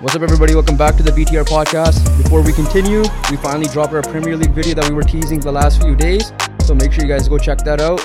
What's up, everybody? Welcome back to the BTR podcast. Before we continue, we finally dropped our Premier League video that we were teasing the last few days. So make sure you guys go check that out.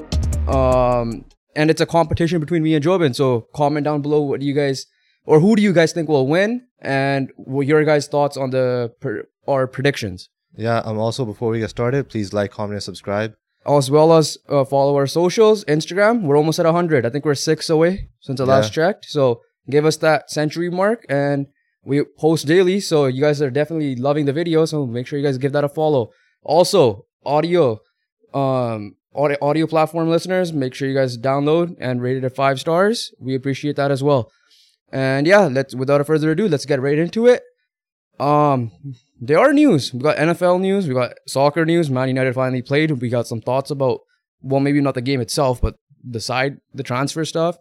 Um, and it's a competition between me and Jobin. So comment down below what do you guys, or who do you guys think will win, and what your guys' thoughts on the per, our predictions, Yeah, um, also before we get started, please like, comment, and subscribe. as well as uh, follow our socials. Instagram, we're almost at 100. I think we're six away since I last checked. So give us that century mark, and we post daily. So you guys are definitely loving the video. So make sure you guys give that a follow. Also, audio, um, audio, audio platform listeners, make sure you guys download and rate it at five stars. We appreciate that as well. And yeah, let's without further ado, let's get right into it. Um, there are news. We got NFL news. We got soccer news. Man United finally played. We got some thoughts about, well, maybe not the game itself, but the side, the transfer stuff.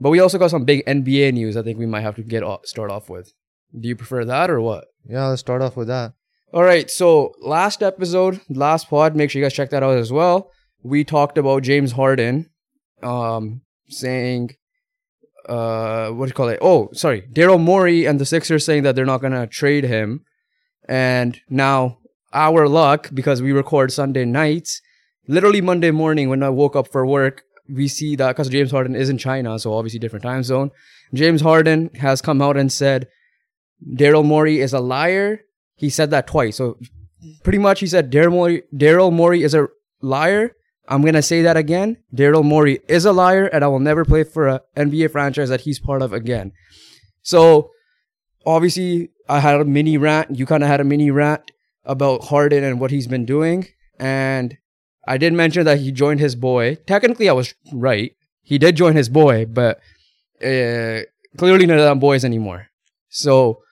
But we also got some big NBA news. I think we might have to get off, start off with. Do you prefer that or what? Yeah, let's start off with that. All right. So last episode, last pod, make sure you guys check that out as well. We talked about James Harden, um, saying, uh, what do you call it? Oh, sorry, Daryl Morey and the Sixers saying that they're not gonna trade him, and now our luck because we record Sunday nights. Literally Monday morning when I woke up for work, we see that because James Harden is in China, so obviously different time zone. James Harden has come out and said Daryl Morey is a liar. He said that twice. So pretty much he said Daryl Morey, Daryl Morey is a liar. I'm gonna say that again. Daryl Morey is a liar, and I will never play for a NBA franchise that he's part of again. So obviously, I had a mini rant. You kind of had a mini rant about Harden and what he's been doing, and I did mention that he joined his boy. Technically, I was right. He did join his boy, but uh, clearly none of them boys anymore. So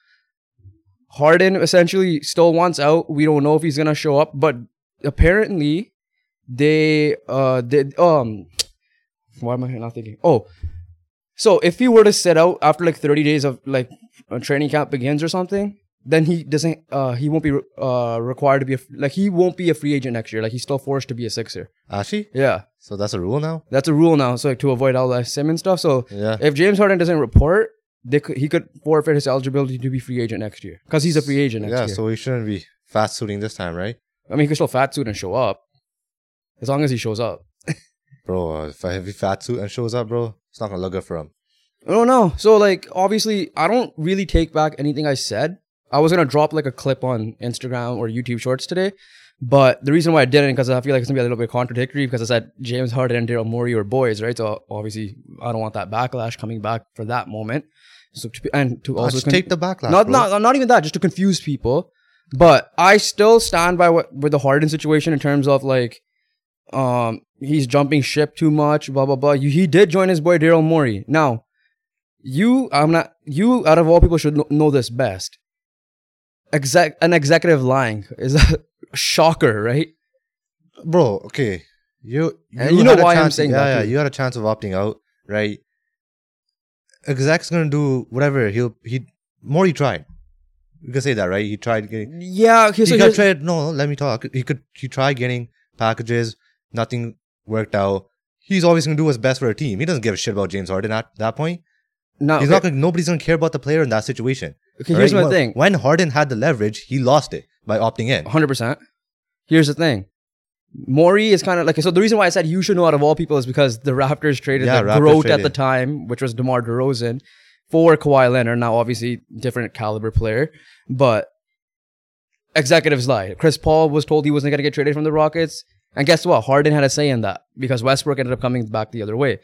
Harden essentially still wants out. We don't know if he's gonna show up, but apparently they uh did um why am I not thinking? Oh, so if he were to sit out after like 30 days of like a training camp begins or something, then he doesn't uh he won't be uh required to be a, like he won't be a free agent next year. Like he's still forced to be a sixer. Actually, Yeah. so that's a rule now. That's a rule now. So like to avoid all that Simmons stuff. So Yeah. if James Harden doesn't report, they could, he could forfeit his eligibility to be free agent next year because he's a free agent next yeah, year. so he shouldn't be fast suiting this time, right, I mean, he could still fat suit and show up as long as he shows up. bro? Uh, if I have a fat suit and shows up, bro, it's not gonna look good for him. I don't know. So like, obviously, I don't really take back anything I said. I was gonna drop like a clip on Instagram or YouTube Shorts today, but the reason why I didn't because I feel like it's gonna be a little bit contradictory because I said James Harden and Daryl Morey were boys, right? So obviously, I don't want that backlash coming back for that moment. So to, and to Also, also con- take the backlash. not, bro. not not even that, just to confuse people. But I still stand by what with the Harden situation in terms of like, um, he's jumping ship too much. Blah blah blah. You, he did join his boy Daryl Morey. Now, you, I'm not. You out of all people should know, know this best. Exec, an executive lying is a shocker, right? bro. Okay, you And you know why I'm saying yeah, that, Yeah, too. you had a chance of opting out, right? Exec's gonna do whatever he'll he. more he tried. You can say that, right? He tried getting. Yeah. Okay, so he got tried. No, let me talk. He could. He tried getting packages. Nothing worked out. He's always gonna do what's best for a team. He doesn't give a shit about James Harden at that point. no, He's okay, not gonna. Nobody's gonna care about the player in that situation. okay, here's right? my When- thing. When Harden had the leverage, he lost it by opting in. Hundred percent. Here's the thing. Morey is kind of like so. The reason why I said you should know out of all people is because the Raptors traded Yeah, the Raptors Groat at the time, which was DeMar DeRozan, for Kawhi Leonard. Now, obviously, different caliber player, but executives lie. Chris Paul was told he wasn't going to get traded from the Rockets, and guess what? Harden had a say in that because Westbrook ended up coming back the other way.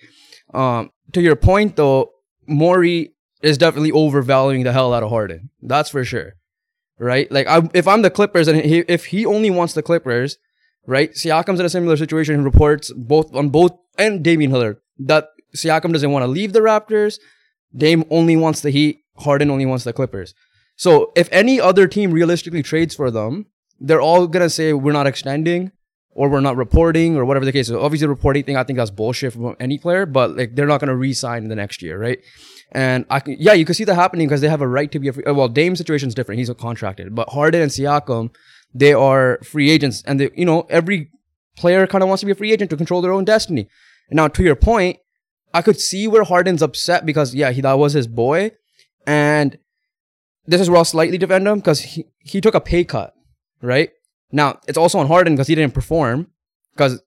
Um, to your point, though, Morey is definitely overvaluing the hell out of Harden. That's for sure right? Like, I, if I'm the Clippers and he, if he only wants the Clippers, right? Siakam's in a similar situation. Reports both on both and Damian Lillard that Siakam doesn't want to leave the Raptors. Dame only wants the Heat. Harden only wants the Clippers. So if any other team realistically trades for them, they're all gonna say we're not extending or we're not reporting or whatever the case is. Obviously, the reporting thing I think that's bullshit from any player, but like they're not gonna re-sign the next year, right? And I can, yeah, you can see that happening because they have a right to be a free. Well, Dame's situation is different; he's a contracted, but Harden and Siakam, they are free agents, and they, you know, every player kind of wants to be a free agent to control their own destiny. And now, to your point, I could see where Harden's upset because yeah, he that was his boy, and this is where I'll slightly defend him because he, he took a pay cut, right? Now, it's also on Harden because he didn't perform because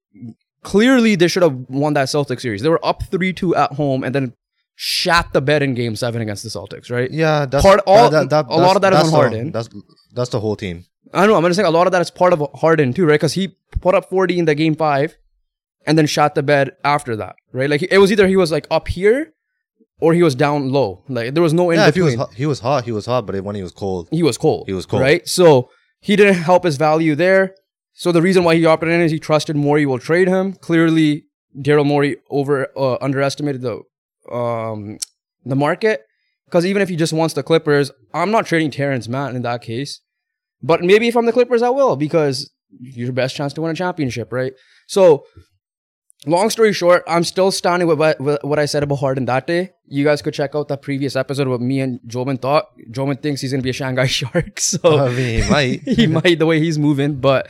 clearly they should have won that Celtics series. They were up 3 2 at home and then shat the bed in game seven against the Celtics, right? Yeah, that's Part- all- that, that, a lot of that is on the- Harden. That's that's the whole team. I know. I'm gonna say a lot of that is part of Harden too, right? Because he put up 40 in the game five, and then shot the bed after that, right? Like it was either he was like up here, or he was down low. Like there was no in yeah, if he between. was hot, he was hot, he was hot, but when he was cold, he was cold. He was cold. right? So he didn't help his value there. So the reason why he opted in is he trusted Morey will trade him. Clearly, Daryl Morey over uh, underestimated the um the market because even if he just wants the Clippers, I'm not trading Terance Mann in that case. But maybe if I'm the Clippers, I will because your best chance to win a championship, right? So, long story short, I'm still standing with what, with what I said about Harden that day. You guys could check out that previous episode what me and Joman thought. Joman thinks he's gonna be a Shanghai Shark, so oh, I mean, he might. he might the way he's moving, but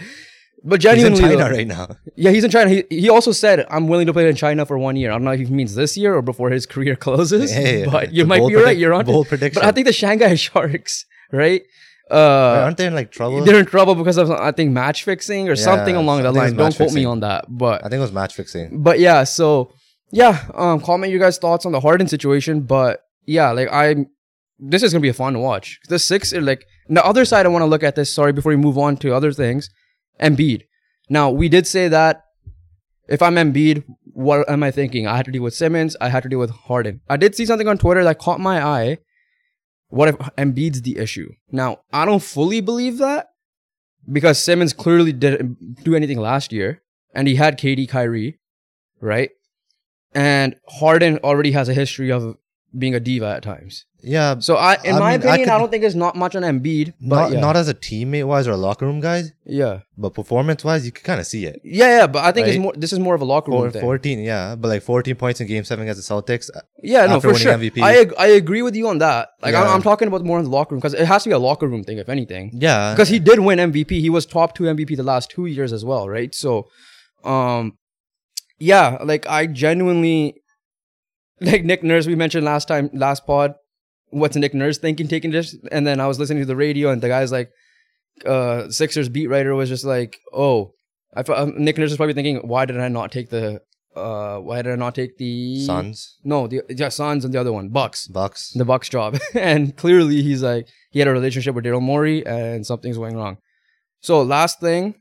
but genuinely, He's in China though- right now. yeah, he's in China. He he also said I'm willing to play in China for one year. I don't know if he means this year or before his career closes, Hey, but you might be right. You're on. bold prediction. But I think the Shanghai Sharks, right? Uh, Aren't they in like trouble? they're in trouble because of I think match fixing or something along that line. Don't quote me on that, but I think it was match fixing. but yeah, so yeah, um, comment your guys' thoughts on the Harden situation. But yeah, like I'm, this is gonna be a fun to watch. The six, like the other side, I want to look at this. Sorry, before we move on to other things, Embiid. Now we did say that if I'm Embiid, what am I thinking? I had to deal with Simmons. I had to deal with Harden. I did see something on Twitter that caught my eye. What if Embiid's the issue? Now I don't fully believe that because Simmons clearly didn't do anything last year, and he had KD, Kyrie, right? And Harden already has a history of being a diva at times. Yeah, So I, in I my mean, opinion, I, could- don't think it's not much on Embiid. But not yeah. not as a teammate wise or a locker room guys, yeah, but performance wise, you can kind of see it. yeah, yeah. But I think it's more. This is more of a locker room Four, thing. 14, yeah, but like 14 points in Game Seven against the Celtics. Yeah, no, for winning sure. MVP. I I agree with you on that. Like I'm, I'm talking about more in the locker room because it has to be a locker room thing, if anything. Yeah, Because he did win MVP. He was top two MVP the last two years as well, right? So, um, yeah, like I genuinely, like Nick Nurse, we mentioned last time, last pod. What's Nick Nurse thinking taking this? And then I was listening to the radio, and the guy's like, uh, Sixers beat writer was just like, oh, I um, Nick Nurse is probably thinking, why did I not take the, uh, why did I not take the Suns, No, the yeah, Suns and the other one, Bucks Bucks. the Bucks job. and clearly he's like he had a relationship with Daryl Morey and something's going wrong. So last thing,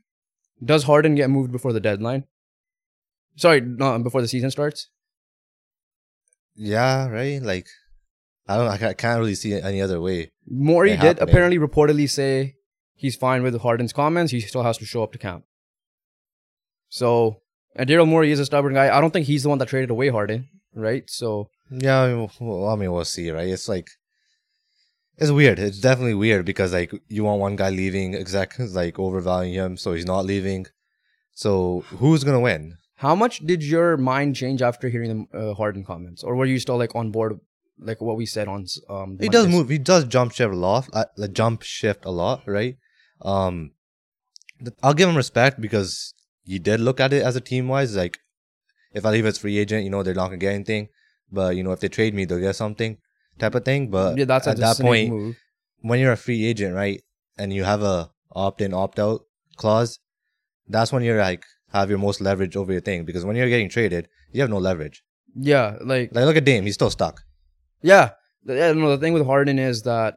does Harden get moved before the deadline? Sorry, no, before the season starts. Yeah, right. Like, I don't. I can't really see it any other way. Morey did happening. apparently reportedly say he's fine with Harden's comments. He still has to show up to camp. So, and Daryl Morey is a stubborn guy. I don't think he's the one that traded away Harden, right? So, Yeah, I mean, well, I mean, we'll see, right? It's like, it's weird. It's definitely weird because like you want one guy leaving, exec like overvaluing him, so he's not leaving. So who's gonna win? How much did your mind change after hearing the uh, Harden comments, or were you still like on board, like what we said on? Um, He does move. He does jump shift a lot. Uh, like jump shift a lot, right? Um, I'll give him respect because he did look at it as a team wise. Like, if I leave as free agent, you know they're not gonna get anything, but you know if they trade me, they'll get something, type of thing. But yeah, that's at that point, move. when you're a free agent, right, and you have a opt in, opt out clause, that's when you're like have your most leverage over your thing. Because when you're getting traded, you have no leverage. Yeah, like Like look at Dame, he's still stuck. yeah. The, yeah, no, the thing with Harden is that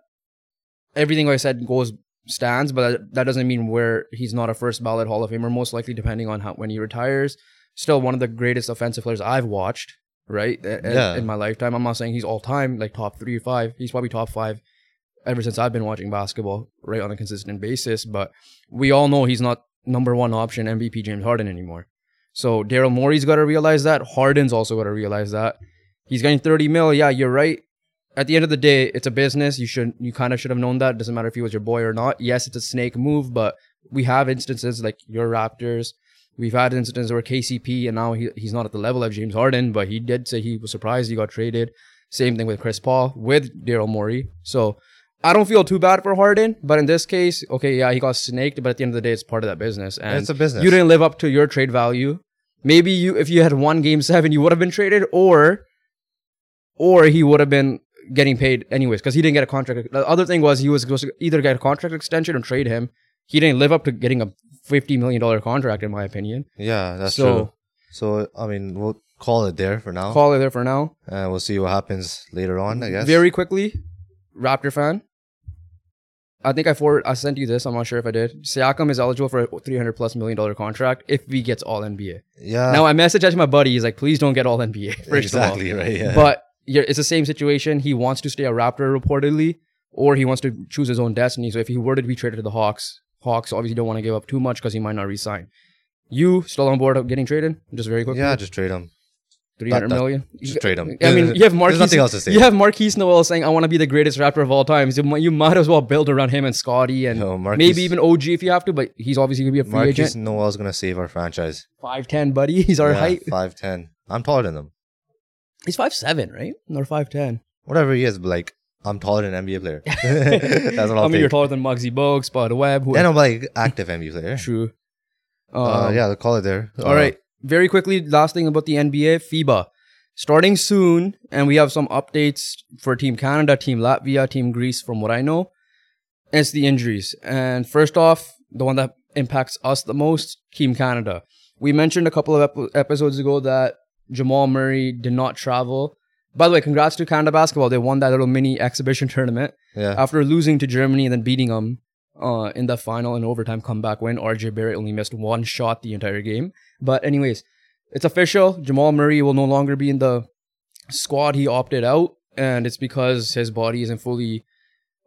everything I said goes stands, but that, that doesn't mean where he's not a first ballot Hall of Famer. Most likely, depending on how when he retires, still one of the greatest offensive players I've watched. Right, Yeah. in my lifetime. I'm not saying he's all time like top three or five. He's probably top five ever since I've been watching basketball, right, on a consistent basis. But we all know he's not number one option MVP James Harden anymore. So Daryl Morey's got to realize that. Harden's also got to realize that. He's getting 30 mil. Yeah, you're right. At the end of the day, it's a business. You should, you kind of should have known that. Doesn't matter if he was your boy or not. Yes, it's a snake move, but we have instances like your Raptors. We've had instances where KCP and now he, he's not at the level of James Harden, but he did say he was surprised he got traded. Same thing with Chris Paul with Daryl Morey. So I don't feel too bad for Harden, but in this case, okay, yeah, he got snaked, but at the end of the day, it's part of that business. And It's a business. You didn't live up to your trade value. Maybe you, if you had won Game Seven, you would have been traded, or, or he would have been getting paid anyways because he didn't get a contract. The other thing was he was supposed to either get a contract extension or trade him. He didn't live up to getting a fifty million dollar contract, in my opinion. Yeah, that's so true. So I mean, we'll call it there for now, call it there for now. and we'll see what happens later on. I guess. Very quickly, Raptor fan. I think I forward I sent you this. I'm not sure if I did. Siakam is eligible for a 300 plus million dollar contract if he gets all NBA. yeah. now I messaged out to my buddy. He's like, please don't get all NBA. First exactly of all, right. Yeah. but yeah, it's the same situation. He wants to stay a Raptor reportedly, or he wants to choose his own destiny. So if he were to be traded to the Hawks, Hawks obviously don't want to give up too much because he might not resign. You still on board of getting traded? Just very quickly. yeah, just trade him. Three hundred million. Just trade him. I mean, you have Markquis. There's nothing else to say. You have Markquis Nowell saying, "I want to be the greatest Raptor of all time." So you might- you might as well build around him and Scotty and No, Markquis- maybe even OG if you have to. But he's obviously gonna be a free Markquis agent. Nowell's gonna save our franchise. Five ten, buddy. He's our yeah, height. Five ten. I'm taller than him. He's five seven, right? Or five ten. Whatever he is, but like I'm taller than an NBA player. That's what I'll I mean, you're taller than Muggsy Bogues, Spud Webb. And I'm like active NBA player. True. Uh, Um, yeah, they'll call it there. All right. Very quickly, last thing about the NBA, FIBA. Starting soon, and we have some updates for Team Canada, Team Latvia, Team Greece, from what I know. It's the injuries. And first off, the one that impacts us the most, Team Canada. We mentioned a couple of ep- episodes ago that Jamal Murray did not travel. By the way, congrats to Canada basketball. They won that little mini exhibition tournament Yeah. after losing to Germany and then beating them uh, in the final and overtime comeback win. RJ Barrett only missed one shot the entire game. But anyways, it's official. Jamal Murray will no longer be in the squad. He opted out, and it's because his body isn't fully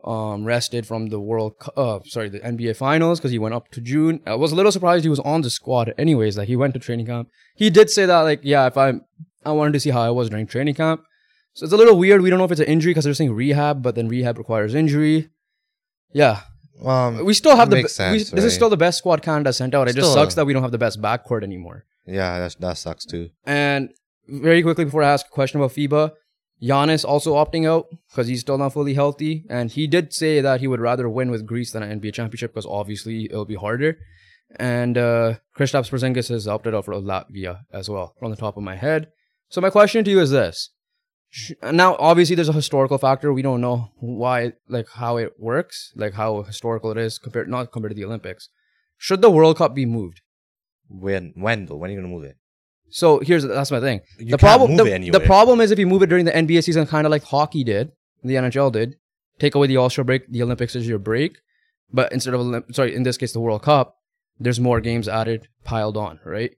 um, rested from the World, uh, sorry, the NBA Finals because he went up to June. I was a little surprised he was on the squad. Anyways, like he went to training camp. He did say that, like, yeah, if I, I wanted to see how I was during training camp. So it's a little weird. We don't know if it's an injury because they're saying rehab, but then rehab requires injury. Yeah, Um. we still have the. Be- we- sense, this is still the best squad Canada sent out. It just sucks that we don't have the best backcourt anymore. Yeah, that that sucks too. And very quickly before I ask a question about FIBA, Giannis also opting out because he's still not fully healthy, and he did say that he would rather win with Greece than an NBA championship because obviously it'll be harder. And uh, Kristaps Porzingis has opted out for Latvia as well, from the top of my head. So my question to you is this: Now, obviously, there's a historical factor. We don't know why, like how it works, like how historical it is compared, not compared to the Olympics. Should the World Cup be moved? When when though? When are you gonna move it? So here's that's my thing. You the problem, the, the problem is if you move it during the NBA season, kind of like hockey did, the NHL did, take away the All Star break, the Olympics is your break, but instead of sorry, in this case the World Cup, there's more games added piled on, right?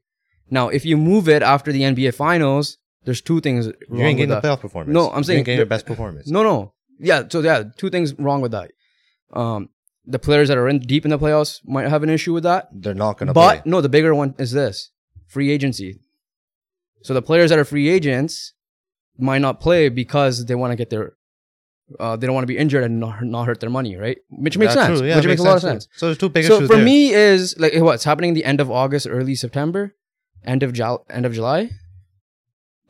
Now, if you move it after the NBA Finals, there's two things wrong You ain't with getting the that. playoff performance. No, I'm saying You ain't getting your the- best performance. No, no, yeah. So yeah, two things wrong with that. Um, the players that are in deep in the playoffs might have an issue with that. They're not gonna But play. no, the bigger one is this free agency. So the players that are free agents might not play because they want to get their, uh, they don't want to be injured and not, not hurt their money, right? Which makes Yeah, sense. Yeah, which makes a lot of too. sense. So there's two big So issues for there. me is like what's happening the end of August, early September, end of Jul- end of July,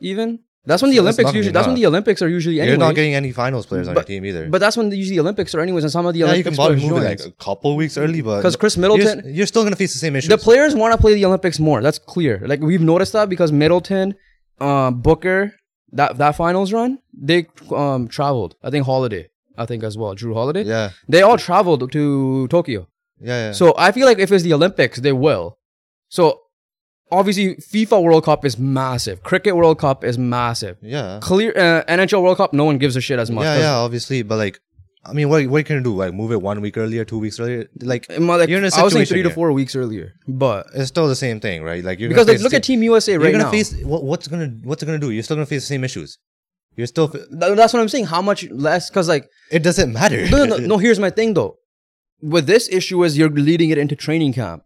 even. That's when the Olympics usually. That's when the Olympics are usually. you're not getting any finals players on But- your team either. But that's when the, usually the Olympics are anyways, and some of the yeah, you can probably move it like a couple weeks early, but because Chris you're, Middleton, you're still gonna face the same issue. The players want to play the Olympics more. That's clear. Like we've noticed that because Middleton, uh, Booker, that that finals run, they um traveled. I think Holiday, I think as well, Jrue Holiday. yeah, They all traveled to Tokyo. yeah, yeah. So I feel like if it's the Olympics, they will. So obviously, FIFA World Cup is massive. Cricket World Cup is massive. yeah, Clear uh, NHL World Cup, no one gives a shit as much. yeah, yeah. Obviously, but like, I mean, what what can you do? Like, move it one week earlier, two weeks earlier? Like, it like, You're in a I was saying situation three to here. four weeks earlier, but it's still the same thing, right? Like, you're because like, look the at Team USA You're right gonna now. face what, what's gonna what's it gonna do? You're still gonna face the same issues. You're still. fa- Th- That's what I'm saying. How much less? Because like It doesn't matter. no, no, no, no. Here's my thing though. With this issue, is you're leading it into training camp.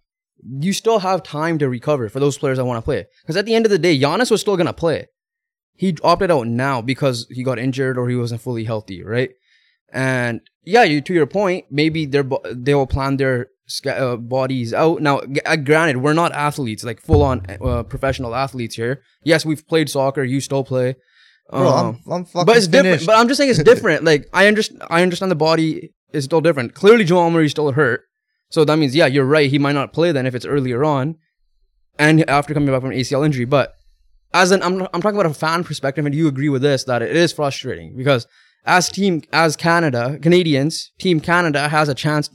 You still have time to recover for those players that want to play. Because at the end of the day, Giannis was still gonna play. He opted out now because he got injured or he wasn't fully healthy, right? And yeah, you to your point, maybe they're they will plan their uh, bodies out. Now, g- uh, granted, we're not athletes, like full on uh, professional athletes here. Yes, we've played soccer. You still play. Bro, Um, I'm, I'm fucking but it's different. But I'm just saying it's different. like I understand. I understand the body is still different. Clearly, Jamal Murray's still hurt. So that means, yeah, you're right. He might not play then if it's earlier on, and after coming back from an ACL injury. But as an, I'm I'm talking about a fan perspective, and you agree with this that it is frustrating because as team as Canada Canadians, Team Canada has a chance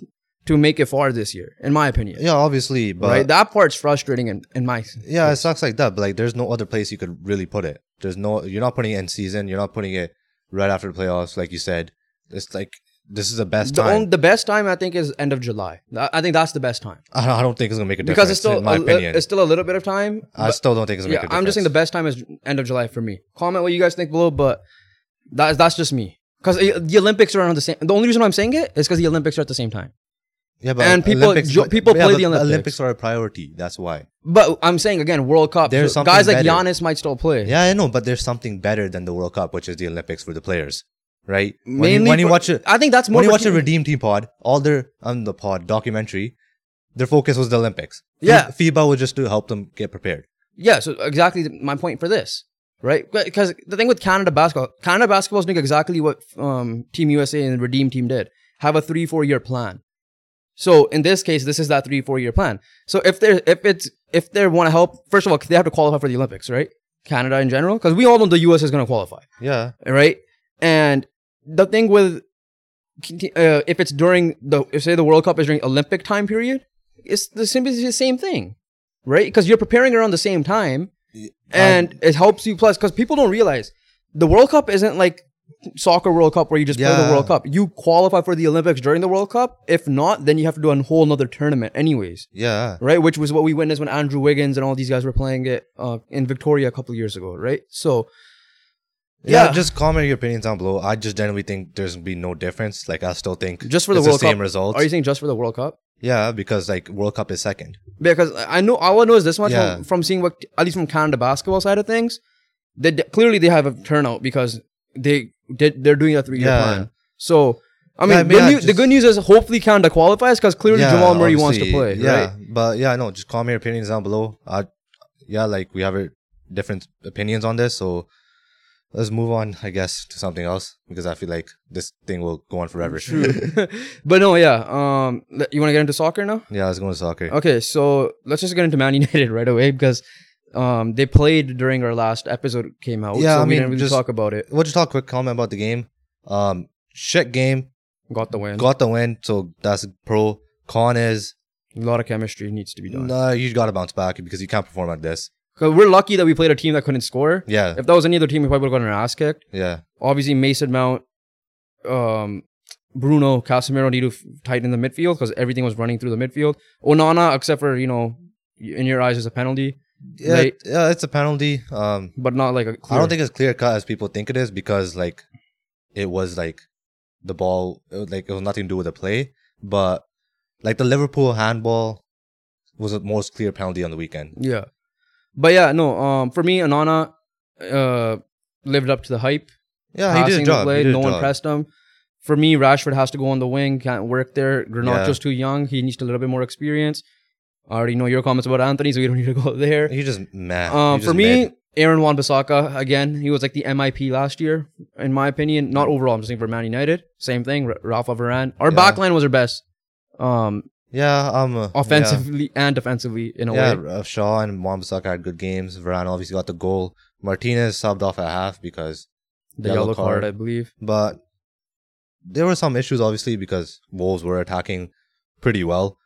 to make it far this year, in my opinion. Yeah, obviously, but right, that part's frustrating in, in my yeah, it sucks like that. But like, there's no other place you could really put it. There's no, you're not putting it in season. You're not putting it right after the playoffs, like you said. It's like this is the best the, time. on- the best time I think is end of July. I think that's the best time I don't, I don't think it's gonna make a difference. because it's still in my a, opinion. it's still a little bit of time. I still don't think it's gonna yeah, make a difference. I'm just saying the best time is end of July for me. Comment what you guys think below, but that's that's just me. Because the Olympics are on the same. The only reason I'm saying it is because the Olympics are at the same time. yeah, but and people- jo- people play the Olympics. Olympics are a priority. That's why. But I'm saying again, World Cup. There's so guys like better. Giannis might still play. Yeah, I know, but there's something better than the World Cup, which is the Olympics for the players, right? when you, Mainly when you watch it, I think that's more. when you watch a Redeem Team pod, all their on the pod documentary, their focus was the Olympics. Yeah. FIBA was just to help them get prepared. Yeah, so exactly my point for this, right? Because the thing with Canada basketball, Canada basketball is doing exactly what um, Team USA and Redeem Team did: have a three, four year plan. So in this case, this is that three, four year plan. So if they if it's if they want to help, first of all, they have to qualify for the Olympics, right? Canada in general, because we all know the US is going to qualify, Yeah, right? And the thing with uh, if it's during the if say the World Cup is during Olympic time period, it's the simply the same thing, right? Because you're preparing around the same time, and it helps you. Plus, because people don't realize the World Cup isn't like soccer World Cup where you just play the World Cup. You qualify for the Olympics during the World Cup. If not, then you have to do a whole another tournament, anyways, yeah, right? Which was what we witnessed when Andrew Wiggins and all these guys were playing it uh, in Victoria a couple of years ago, right? So. Yeah. Yeah. Just comment your opinions down below. I just generally think there's gonna be no difference. Like I still think Just for the it's World the same Cup, results. Are you saying just for the World Cup? yeah, because like World Cup is second. because I know all I know is this much Yeah. from, from seeing what at least from Canada basketball side of things, they clearly they have a turnout because they did they're doing a three year Yeah. plan. So I mean, I mean, I news, the good news is hopefully Canada qualifies because clearly Jamal Murray wants to play. Yeah, Right? but yeah, I know. just comment your opinions down below. I, yeah, like we have different opinions on this, so let's move on, I guess, to something else because I feel like this thing will go on forever. True. but no, yeah. Um, you want to get into soccer now? yeah, let's go to soccer. Okay, so let's just get into Man United right away because um they played during our last episode came out. Yeah, so I we mean, didn't really just- talk about it. We'll just talk quick comment about the game. Um, shit game, Got the win. got the win, so that's pro. Con is a lot of chemistry needs to be done. nah, you got to bounce back because you can't perform like this. Because we're lucky that we played a team that couldn't score. Yeah, If that was any other team, we probably would have gotten our ass kicked. yeah, Obviously, Mason Mount, um, Bruno, Casemiro need to f- tighten the midfield because everything was running through the midfield. Onana, except for you know, in your eyes, is a penalty, yeah, Right. yeah. It's a penalty. Um, but not like a clear. I don't think it's clear cut as people think it is because like it was like the ball it was, like it was nothing to do with the play, but like the Liverpool handball was the most clear penalty on the weekend. Yeah, but yeah, no. Um, for me, Onana uh, lived up to the hype. Yeah, he did a the job. play, He did no one job. pressed him. For me, Rashford has to go on the wing. Can't work there. Garnacho's Yeah. too young. He needs a little bit more experience. I already know your comments about Antony, so we don't need to go there. He just mad. Um, for just me, mid. Aaron Wan Bissaka again. He was like the MIP last year, in my opinion. Not overall. I'm just saying for Man United, same thing. R- Rafa Varane. Our Yeah. backline was our best, um, yeah, um, offensively and defensively in a Yeah, way. yeah Shaw and Wan-Bissaka had good games. Varane obviously got the goal. Martinez subbed off at half because, The yellow yellow, card, card. I believe. but there were some issues obviously because Wolves were attacking pretty well.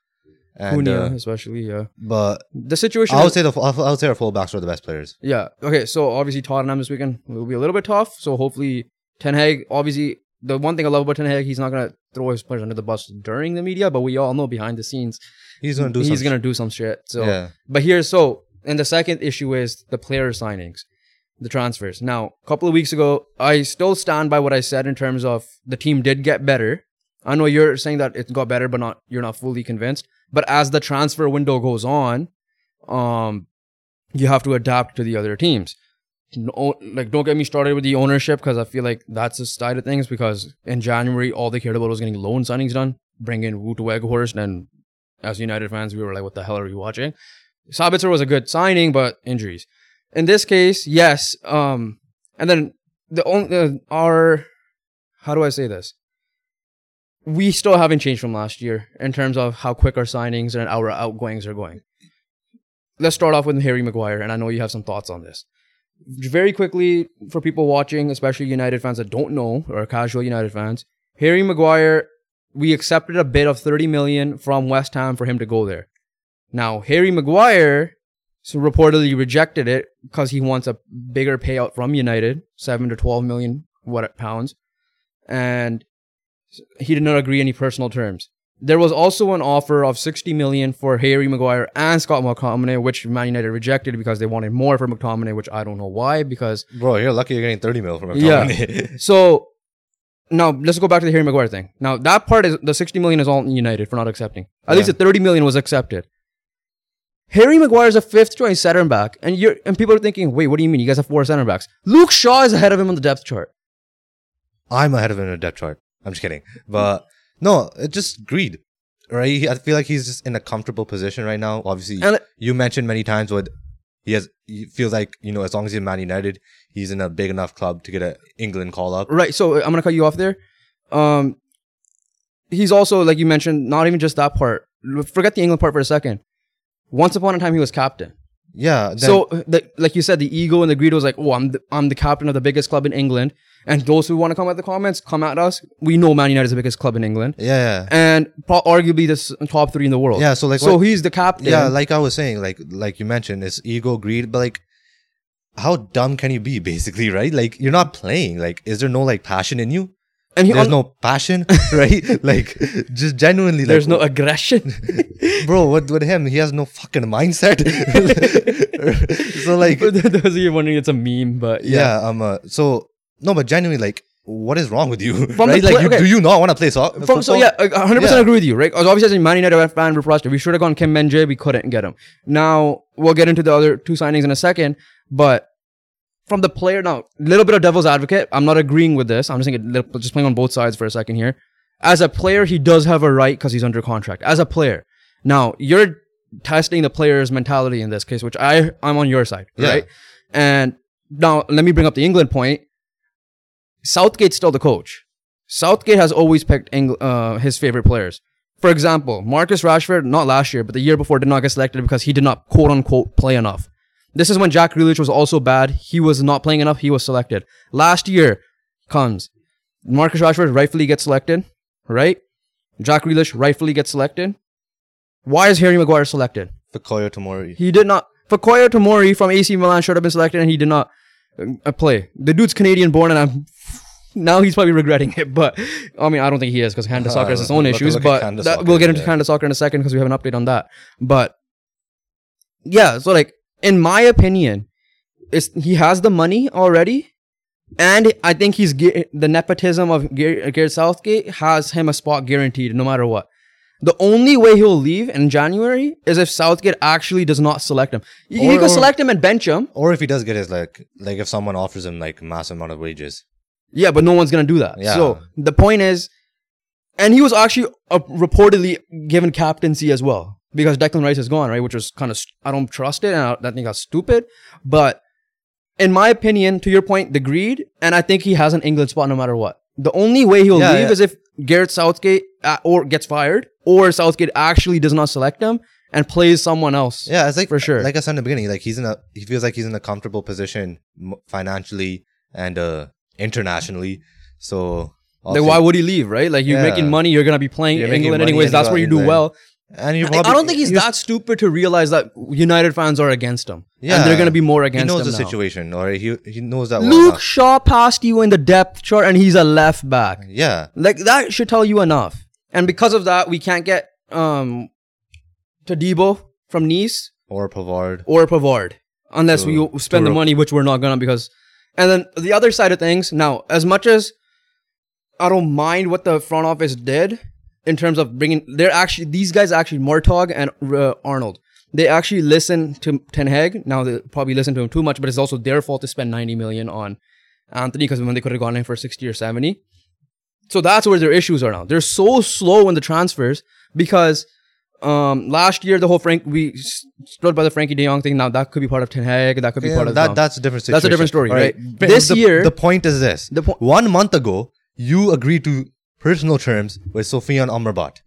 And, Cunha, uh, especially. Yeah. but The situation. I would is- say the I would say our fullbacks are the best players. Yeah. Okay. So obviously Tottenham this weekend will be a little bit tough. So hopefully Ten Hag. Obviously, the one thing I love about Ten Hag, he's not gonna throw his players under the bus during the media, but we all know behind the scenes He's gonna do. he's some gonna do some shit. So, yeah, but here's so. And the second issue is the player signings, the transfers. Now, a couple of weeks ago, I still stand by what I said in terms of the team did get better. I know you're saying that it got better, but not you're not fully convinced. But as the transfer window goes on, um, you have to adapt to the other teams. No, like, don't get me started with the ownership because I feel like that's the side of things. Because in January, all they cared about was getting loan signings done, bring in Wout Weghorst, and as United fans, we were like, "What the hell are we watching?" Sabitzer was a good signing, but injuries. In this case, yes. Um, and then the only uh, our how do I say this? We still haven't changed from last year in terms of how quick our signings and our outgoings are going. Let's start off with Harry Maguire, and I know you have some thoughts on this. Very quickly for people watching, especially United fans that don't know or casual United fans, Harry Maguire, we accepted a bid of 30 million from West Ham for him to go there. Now, Harry Maguire so reportedly rejected it because he wants a bigger payout from United, 7 to 12 million what pounds, and he did not agree any personal terms. There was also an offer of 60 million for Harry Maguire and Scott McTominay, which Man United rejected because they wanted more for McTominay, which I don't know why. Because Bro, you're lucky you're getting 30 mil from a Yeah. so now let's go back to the Harry Maguire thing. Now that part is the 60 million is all United for not accepting. At least the 30 million was accepted. Harry Maguire is a fifth choice center back, and you're and people are thinking, wait, what do you mean? You guys have four center backs. Luke Shaw is ahead of him on the depth chart. I'm ahead of him in the depth chart. I'm just kidding. But no, it's just greed. Right? I feel like he's just in a comfortable position right now. Obviously, And- you mentioned many times what he has. He feels like you know, as long as he's in Man United, he's in a big enough club to get an England call up. Right. So I'm gonna cut you off there. Um, he's also like you mentioned, not even just that part. Forget the England part for a second. Once upon a time, he was captain. Yeah. Then, so, the, like you said, the ego and the greed was like, "Oh, I'm the, I'm the captain of the biggest club in England." And those who want to come at the comments, come at us. We know Man United is the biggest club in England, yeah, yeah. and pro- arguably the s- top three in the world. Yeah, so, like, so what- he's the captain. Yeah, like I was saying, like like you mentioned, it's ego, greed, but like how dumb can you be basically, right? Like you're not playing. Like, is there no like passion in you? and he, There's on- no passion, right? like just genuinely like there's no aggression. bro, what with him? He has no fucking mindset. so like those of you wondering, it's a meme, but yeah. yeah, um uh, so no, but genuinely like what is wrong with you? From the right? like you, okay. do you not want to play soccer? From, so yeah, I 100% Yeah. agree with you, right? 'Cause Obviously, as a Man United fan, we're frustrated. We should have gone Kim Min-jae. We couldn't get him. Now we'll get into the other two signings in a second, but from the player now, a little bit of devil's advocate. I'm not agreeing with this. I'm just thinking, little- just playing on both sides for a second here. As a player, he does have a right because he's under contract. As a player, now you're testing the player's mentality in this case, which I I'm on your side, Yeah. right? And now let me bring up the England point. Southgate's still the coach. Southgate has always picked uh, his favorite players. For example, Marcus Rashford, not last year, but the year before, did not get selected because he did not quote unquote play enough. This is when Jack Grealish was also bad. He was not playing enough. He was selected. Last year comes Marcus Rashford rightfully gets selected, right? Jack Grealish rightfully gets selected. Why is Harry Maguire selected? Fikayo Tomori. He did not. Fakoya Tomori from AC Milan should have been selected, and he did not uh, play. The dude's Canadian born, and I'm now he's probably regretting it. But I mean, I don't think he is because Canada uh, soccer has its own look- issues. look But that, soccer, we'll get into yeah. Canada soccer in a second because we have an update on that. But yeah, so like in my opinion, it's he has the money already. And I think he's the nepotism of Gar- Gareth Southgate has him a spot guaranteed no matter what. The only way he'll leave in January is if Southgate actually does not select him. Or- could or- select him and bench him. Or if he does get his like like if someone offers him like massive amount of wages. Yeah, but no one's gonna do that. Yeah. So the point is, and he was actually uh, reportedly given captaincy as well because Declan Rice is gone, right? Which was kind of I don't trust it, and I, I think that's stupid. But in my opinion, to your point, the greed, and I think he has an England spot no matter what. The only way he'll Yeah, leave yeah. is if Gareth Southgate uh, or gets fired, or Southgate actually does not select him and plays someone else. Yeah, it's like For sure. Like I said in the beginning, like he's in a he feels like he's in a comfortable position financially and uh internationally. So Like, why would he leave, right? Like, you're Yeah. making money, you're to be playing You're England anyways. you where you do England. well. and you I- probably I don't think he's that stupid to realize that United fans are against him. Yeah. And they're going to be more against. Him. He knows the now. situation, or he he knows that. Luke. Shaw passed you in the depth chart and he's a left back. Yeah, Like that should tell you enough. And because of that, we can't get um Todibo from Nice or Pavard. or Pavard unless True. we spend the money, which we're not gonna because. And then the other side of things. Now, as much as I don't mind what the front office did in terms of bringing, they're actually these guys actually Murtough and uh, Arnold. They actually listen to Ten Hag. Now they probably listen to him too much, but it's also their fault to spend ninety million on Antony because when they could have gone in for sixty or seventy. So that's where their issues are now. They're so slow in the transfers because um, last year the whole Frank we stood by the Frenkie De Jong thing. Now that could be part of Ten Hag. That could be Yeah, part of that. um, That's a different situation. That's a different story, All right? But This the, year- the point is this: The po- one month ago, you agreed to personal terms with Sofyan Amrabat.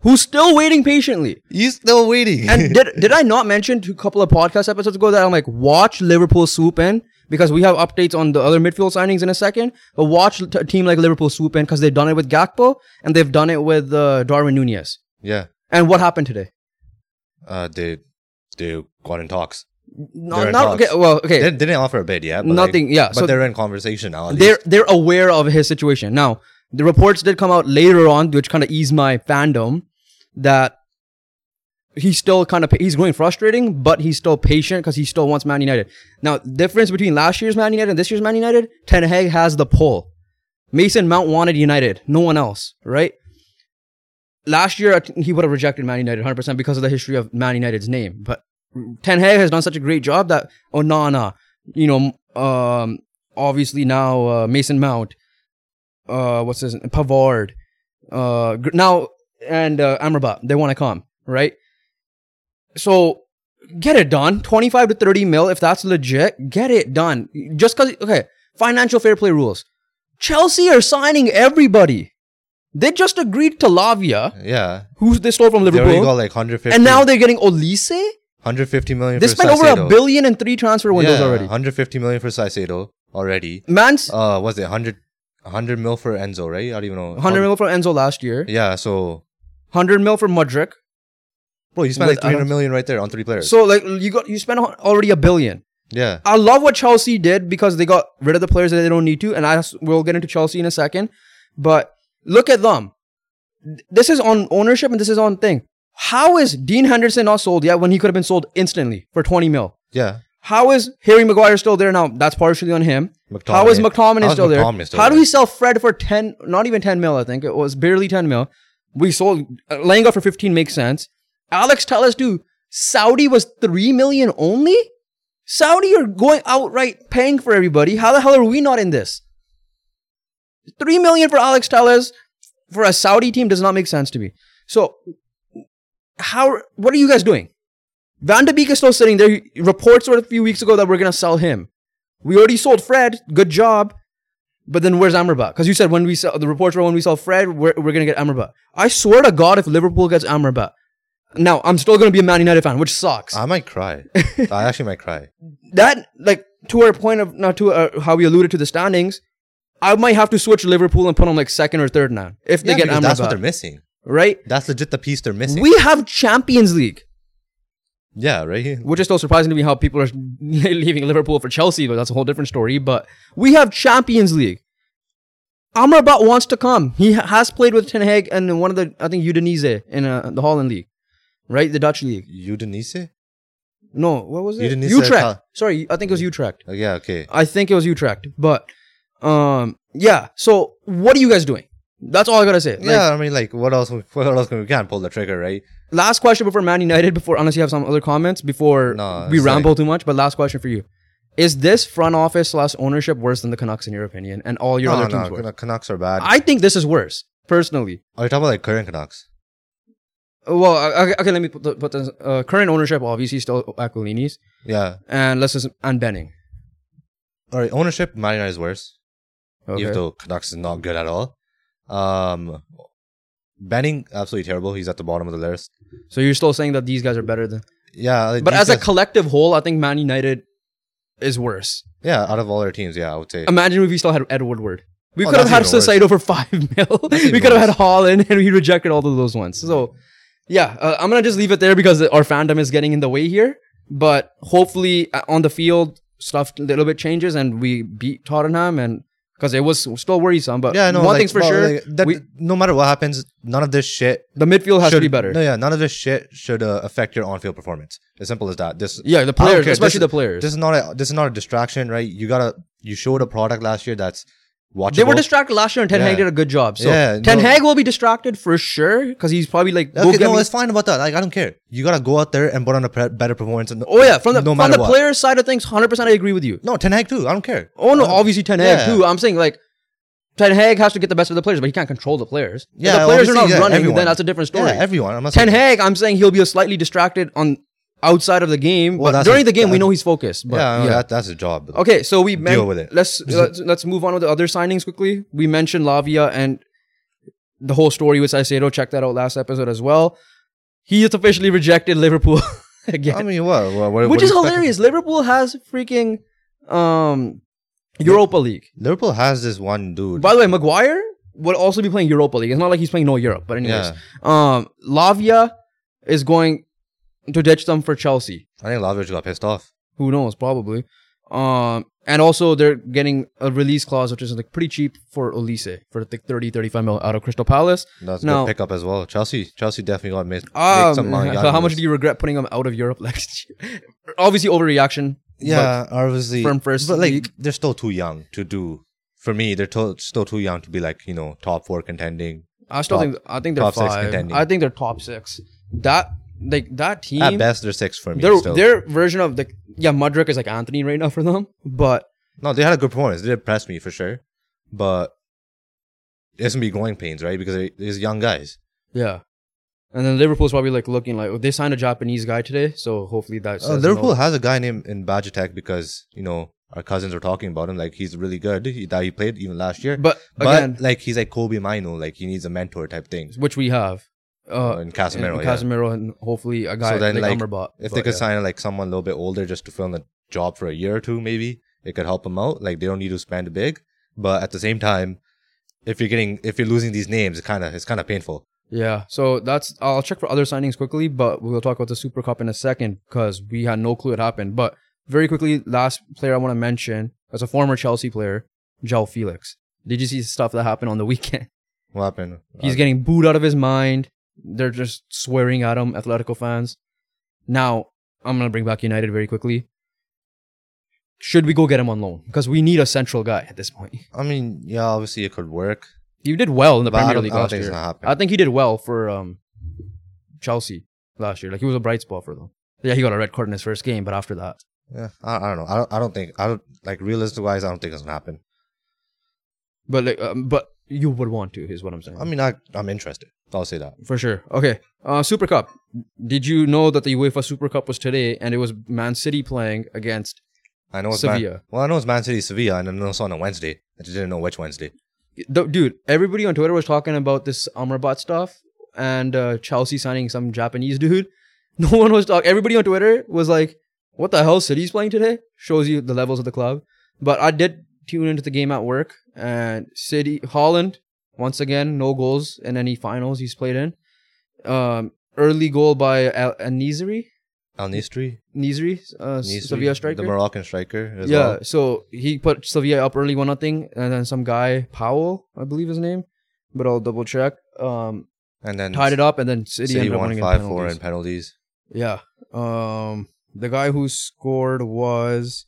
who's still waiting patiently. He's still waiting. And did did I not mention to a couple of podcast episodes ago that I'm like watch Liverpool swoop in because we have updates on the other midfield signings in a second. But watch a team like Liverpool swoop in because they've done it with Gakpo and they've done it with uh, Darwin Nunez. Yeah. And what happened today? Uh, they they got in talks. No, not okay. Well, okay. They, they didn't offer a bid yet. But Nothing. Like, yeah. but so they're in conversation now. They're they're aware of his situation now. The reports did come out later on, which kind of eased my fandom that he's still kind of he's going frustrating, but he's still patient because he still wants Man United. Now, difference between last year's Man United and this year's Man United, Ten Hag has the pull. Mason Mount wanted United, no one else, right? Last year, he would have rejected Man United 100% because of the history of Man United's name. But Ten Hag has done such a great job that Onana, you know, um, obviously now uh, Mason Mount, uh, what's his Pavard, uh, now and uh, Amrabat, they want to come, right? So get it done. 25 to 30 mil, if that's legit, get it done. Just because, okay, financial fair play rules. Chelsea are signing everybody. They just agreed to Lavia, yeah. who they stole from They already Liverpool, got like 150. and now they're getting Olise. 150 million. They for spent over a billion in three transfer windows yeah, already. 150 million for Caicedo already. Man's Uh, was it 100, 100 mil for Enzo, right? I don't even know. 100 mil for Enzo last year, Yeah, so 100 mil for Mudryk. bro, you spent With like 300 Alex- million right there on three players. So like you got you spent al- already a billion. yeah, I love what Chelsea did because they got rid of the players that they don't need to, and I s- we'll get into Chelsea in a second. But look at them. This is on ownership and this is on thing. How is Dean Henderson not sold yet when he could have been sold instantly for 20 mil? yeah. How is Harry Maguire still there now? That's partially on him. How is McTominay still there? McTominay still How do we sell Fred for 10, not even 10 mil, I think. It was barely 10 mil. We sold uh, Langa for 15 makes sense. Alex Telles to Saudi was 3 million only? Saudi are going outright paying for everybody. How the hell are we not in this? 3 million for Alex Telles for a Saudi team does not make sense to me. So, how, what are you guys doing? Van de Beek is still sitting there. Reports were a few weeks ago that we're going to sell him. We already sold Fred. Good job. But then where's Amrabat? Because you said when we sell, the reports were when we sell Fred, we're, we're going to get Amrabat. I swear to God, if Liverpool gets Amrabat. Now, I'm still going to be a Man United fan, which sucks. I might cry. I actually might cry. that, like, to our point of, not to uh, how we alluded to the standings, I might have to switch Liverpool and put them like second or third now if they Yeah, get because that's what they're missing. Right? That's legit the piece they're missing. We have Champions League. yeah, right. which is still surprising to me how people are leaving Liverpool for Chelsea, but that's a whole different story. But we have Champions League. Amrabat wants to come. He has played with Ten Hag and one of the, I think, Udinese in uh, the Holland League, right? The Dutch league. Udinese? No, what was it? Udinese Utrecht. Sorry, I think it was Utrecht. Oh, yeah, okay. I think it was Utrecht. But, um, yeah. So, what are you guys doing? That's all I gotta say. Like, yeah, I mean, like, what else? What else? Can we can't pull the trigger, right? Last question before Man United, before unless you have some other comments before No, we it's ramble too much. But last question for you: Is this front office slash ownership worse than the Canucks in your opinion, and all your no, other teams no? Can- Canucks are bad. I think this is worse, personally. Are you talking about like current Canucks? Well, uh, okay, okay let me put the, put the uh, current ownership obviously still Aquilini's, Yeah. and let's just and Benning. All right, ownership, Man United is worse. Okay. Even though Canucks is not good at all. Um, Benning absolutely terrible. He's at the bottom of the list. So you're still saying that these guys are better than, Yeah, but these as a collective whole, I think Man United is worse. yeah, out of all our teams, yeah, I would say. Imagine if we still had Ed Woodward. We Oh, could have had that's even worse. Caicedo for five mil. we could have had. Haaland, and we rejected all of those ones. So, yeah, uh, I'm gonna just leave it there because our fandom is getting in the way here. But hopefully, uh, on the field, stuff a little bit changes, and we beat Tottenham, and because it was still worrisome. But yeah, no. one like, thing's for well, sure: like, that, we- no matter what happens, none of this shit the midfield has should to be better. No, yeah, none of this shit should uh, affect your on-field performance. As simple as that. This yeah, the players, especially This- the players. This is not a this is not a distraction, right? You gotta you showed a product last year that's watchable. they were distracted last year, and Ten Hag did a good job. So Yeah, Ten no- Hag will be distracted for sure because he's probably like, go Okay, get no, me- it's fine about that. Like I don't care. You gotta go out there and put on a pre- better performance. And Oh yeah, from the no from matter the what. players' side of things, hundred percent, I agree with you. No, Ten Hag too. I don't care. Oh no, obviously Ten Hag Yeah. too. I'm saying like Ten Hag has to get the best of the players, but he can't control the players. If Yeah, the players are not yeah, running, everyone. then that's a different story. Yeah, everyone. I'm not Ten saying- Hag, I'm saying he'll be slightly distracted on outside of the game, Well, but during a- the game we know he's focused. But yeah, yeah, That, that's a job. okay, so we men- Deal with it. Let's, let's let's move on with the other signings quickly. We mentioned Lavia and the whole story with Caicedo. Check that out last episode as well. He has officially rejected Liverpool again. I mean, what? what, what Which what is do you expect? hilarious. Liverpool has freaking Um, Europa League. Liverpool has this one dude. By the way, Maguire would also be playing Europa League. It's not like he's playing no Europe, but anyways, yeah, um, Lavia is going to ditch them for Chelsea. I think Lavia got pissed off. Who knows? Probably. Um, and also they're getting a release clause, which is like pretty cheap for Olise for like 30, 35 mil out of Crystal Palace. That's a good pickup as well. Chelsea, Chelsea definitely got missed. Um, some money. so how much do you regret putting them out of Europe next year? Obviously, overreaction. Yeah, obviously from first but like league. they're still too young to do. For me, they're to- still too young to be like you know top four contending. I still Top- think I think they're top six contending. I think they're top six. That like that team. At best, they're six for me. their still. their version of the yeah Mudryk is like Antony right now for them, but No, they had a good performance. They impressed me for sure, but it's gonna be growing pains, right? Because these young guys. yeah. And then Liverpool's probably like looking like oh, they signed a Japanese guy today, so hopefully that. Uh, Liverpool no. has a guy named in Bajcetic because you know our cousins were talking about him. Like he's really good. He, that he played even last year. but But again, like he's like Kobbie Mainoo. Like he needs a mentor type thing. which we have. Uh, in Casemiro, and yeah. Casemiro, and hopefully a guy So then, like, like, Amrabat. If But, they could yeah. sign like someone a little bit older just to fill in the job for a year or two, maybe it could help them out. Like they don't need to spend big, but at the same time, if you're getting if you're losing these names, it kind of it's kind of painful. Yeah, so that's I'll check for other signings quickly, but we'll talk about the Super Cup in a second because we had no clue it happened. But very quickly, last player I want to mention as a former Chelsea player, João Felix. Did you see stuff that happened on the weekend? What happened? He's Uh, getting booed out of his mind. They're just swearing at him, Atletico fans. Now I'm gonna bring back United very quickly. Should we go get him on loan? Because we need a central guy at this point. I mean, yeah, obviously it could work. He did well in the But Premier League last year. I think he did well for um, Chelsea last year. Like he was a bright spot for them. Yeah, he got a red card in his first game, but after that, Yeah, I, I don't know. I don't. I don't think. I don't like realistic wise. I don't think it's gonna happen. but like, um, but you would want to, is what I'm saying. I mean, I I'm interested. I'll say that. for sure. Okay, uh, Super Cup. Did you know that the UEFA Super Cup was today, and it was Man City playing against? I know it's Sevilla. Man, well, I know it's Man City, Sevilla, and I know it's on a Wednesday. I just didn't know which Wednesday. D- Dude, everybody on Twitter was talking about this Amrabat stuff and uh, Chelsea signing some Japanese dude. No one was talking. Everybody on Twitter was like, "What the hell? City's playing today?" Shows you the levels of the club. But I did tune into the game at work, and City Haaland once again no goals in any finals he's played in. Um, early goal by Al Nizri, Al Nistri, Nizri, uh, Sevilla striker. the Moroccan striker. As yeah, well. so he put Sevilla up early one nothing, and then some guy Powell, I believe his name, but I'll double check. Um, and then tied it up, and then City, City ended up won winning in five four in penalties. Yeah. Um, the guy who scored was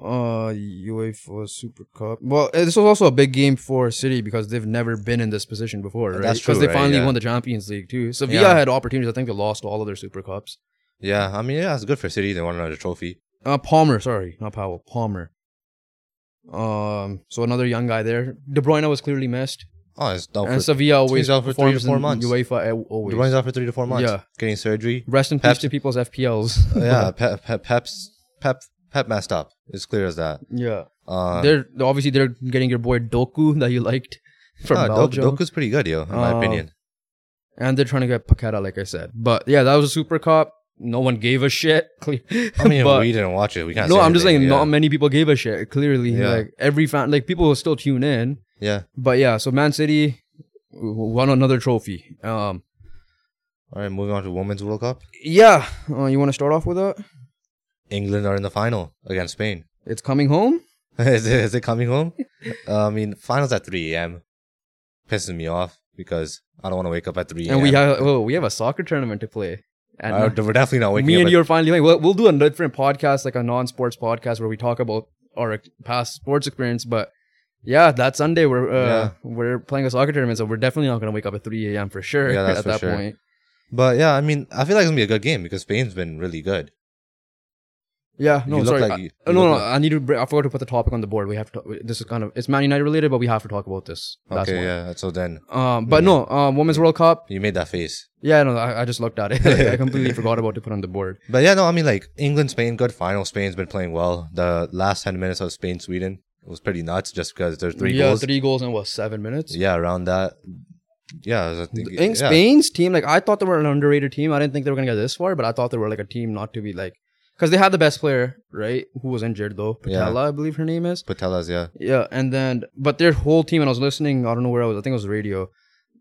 uh UEFA Super Cup. Well, uh, this was also a big game for City because they've never been in this position before, right? That's Because they right, finally yeah. won the Champions League too. Sevilla Yeah. had opportunities. I think they lost all of their Super Cups. Yeah, I mean, yeah, it's good for City. They won another trophy. Uh, Palmer, sorry, not Powell, Palmer. Um, so another young guy there. De Bruyne was clearly missed, Oh, it's down and for. Sevilla always out for three to four months. UEFA always. De Bruyne's out for three to four months. Yeah. getting surgery. Rest in peace Pep's- to people's FPLs. yeah, Pep, Pep, Pep's Pep, Pep messed up. It's clear as that. yeah. Uh, they're obviously they're getting your boy Doku that you liked from ah, Belgium, Doku's pretty good, yo, in my Uh, opinion. and they're trying to get Paqueta, like I said. But yeah, that was a Super Cup. No one gave a shit. I mean, but, we didn't watch it. We can't. no, say I'm just saying, anything, not many people gave a shit. Clearly, Yeah. like every fan, like people will still tune in. Yeah. But yeah, so Man City won another trophy. Um, All right, moving on to Women's World Cup. yeah, uh, you want to start off with that? England are in the final against Spain. It's coming home. is, it, is it coming home? uh, I mean, finals at 3 a.m. pisses me off because I don't want to wake up at 3 a.m. And we have oh, we have a soccer tournament to play. And Uh, we're definitely not waking me up. and at- you are finally playing. We'll, we'll do a different podcast, like a non-sports podcast, where we talk about our past sports experience. But yeah, that Sunday we're uh, Yeah. we're playing a soccer tournament, so we're definitely not gonna wake up at 3 a.m. for sure. Yeah, that's at for that sure. point. But yeah, I mean, I feel like it's gonna be a good game because Spain's been really good. Yeah, no, You look sorry. like I- you- oh, you no, no, I need to. br- I forgot to put the topic on the board. We have to. This is kind of it's Man United related, but we have to talk about this. That's okay, why. yeah. So then Um, but no, um, Women's World Cup. you made that face. Yeah, no, I, I just looked at it. I completely forgot about to put on the board. But yeah, no, I mean, like England, Spain, good final. Spain's been playing well. The last 10 minutes of Spain, Sweden was pretty nuts just because there's three yeah, goals. three goals in what seven minutes? Yeah, around that. Yeah, I think, I think yeah. Spain's team, like I thought they were an underrated team. I didn't think they were gonna get this far, but I thought they were like a team not to be like, because they had the best player, right? Who was injured though, Yeah. Patella, I believe her name is. Putellas, yeah. Yeah, and then but their whole team, and I was listening. I don't know where I was. I think it was radio.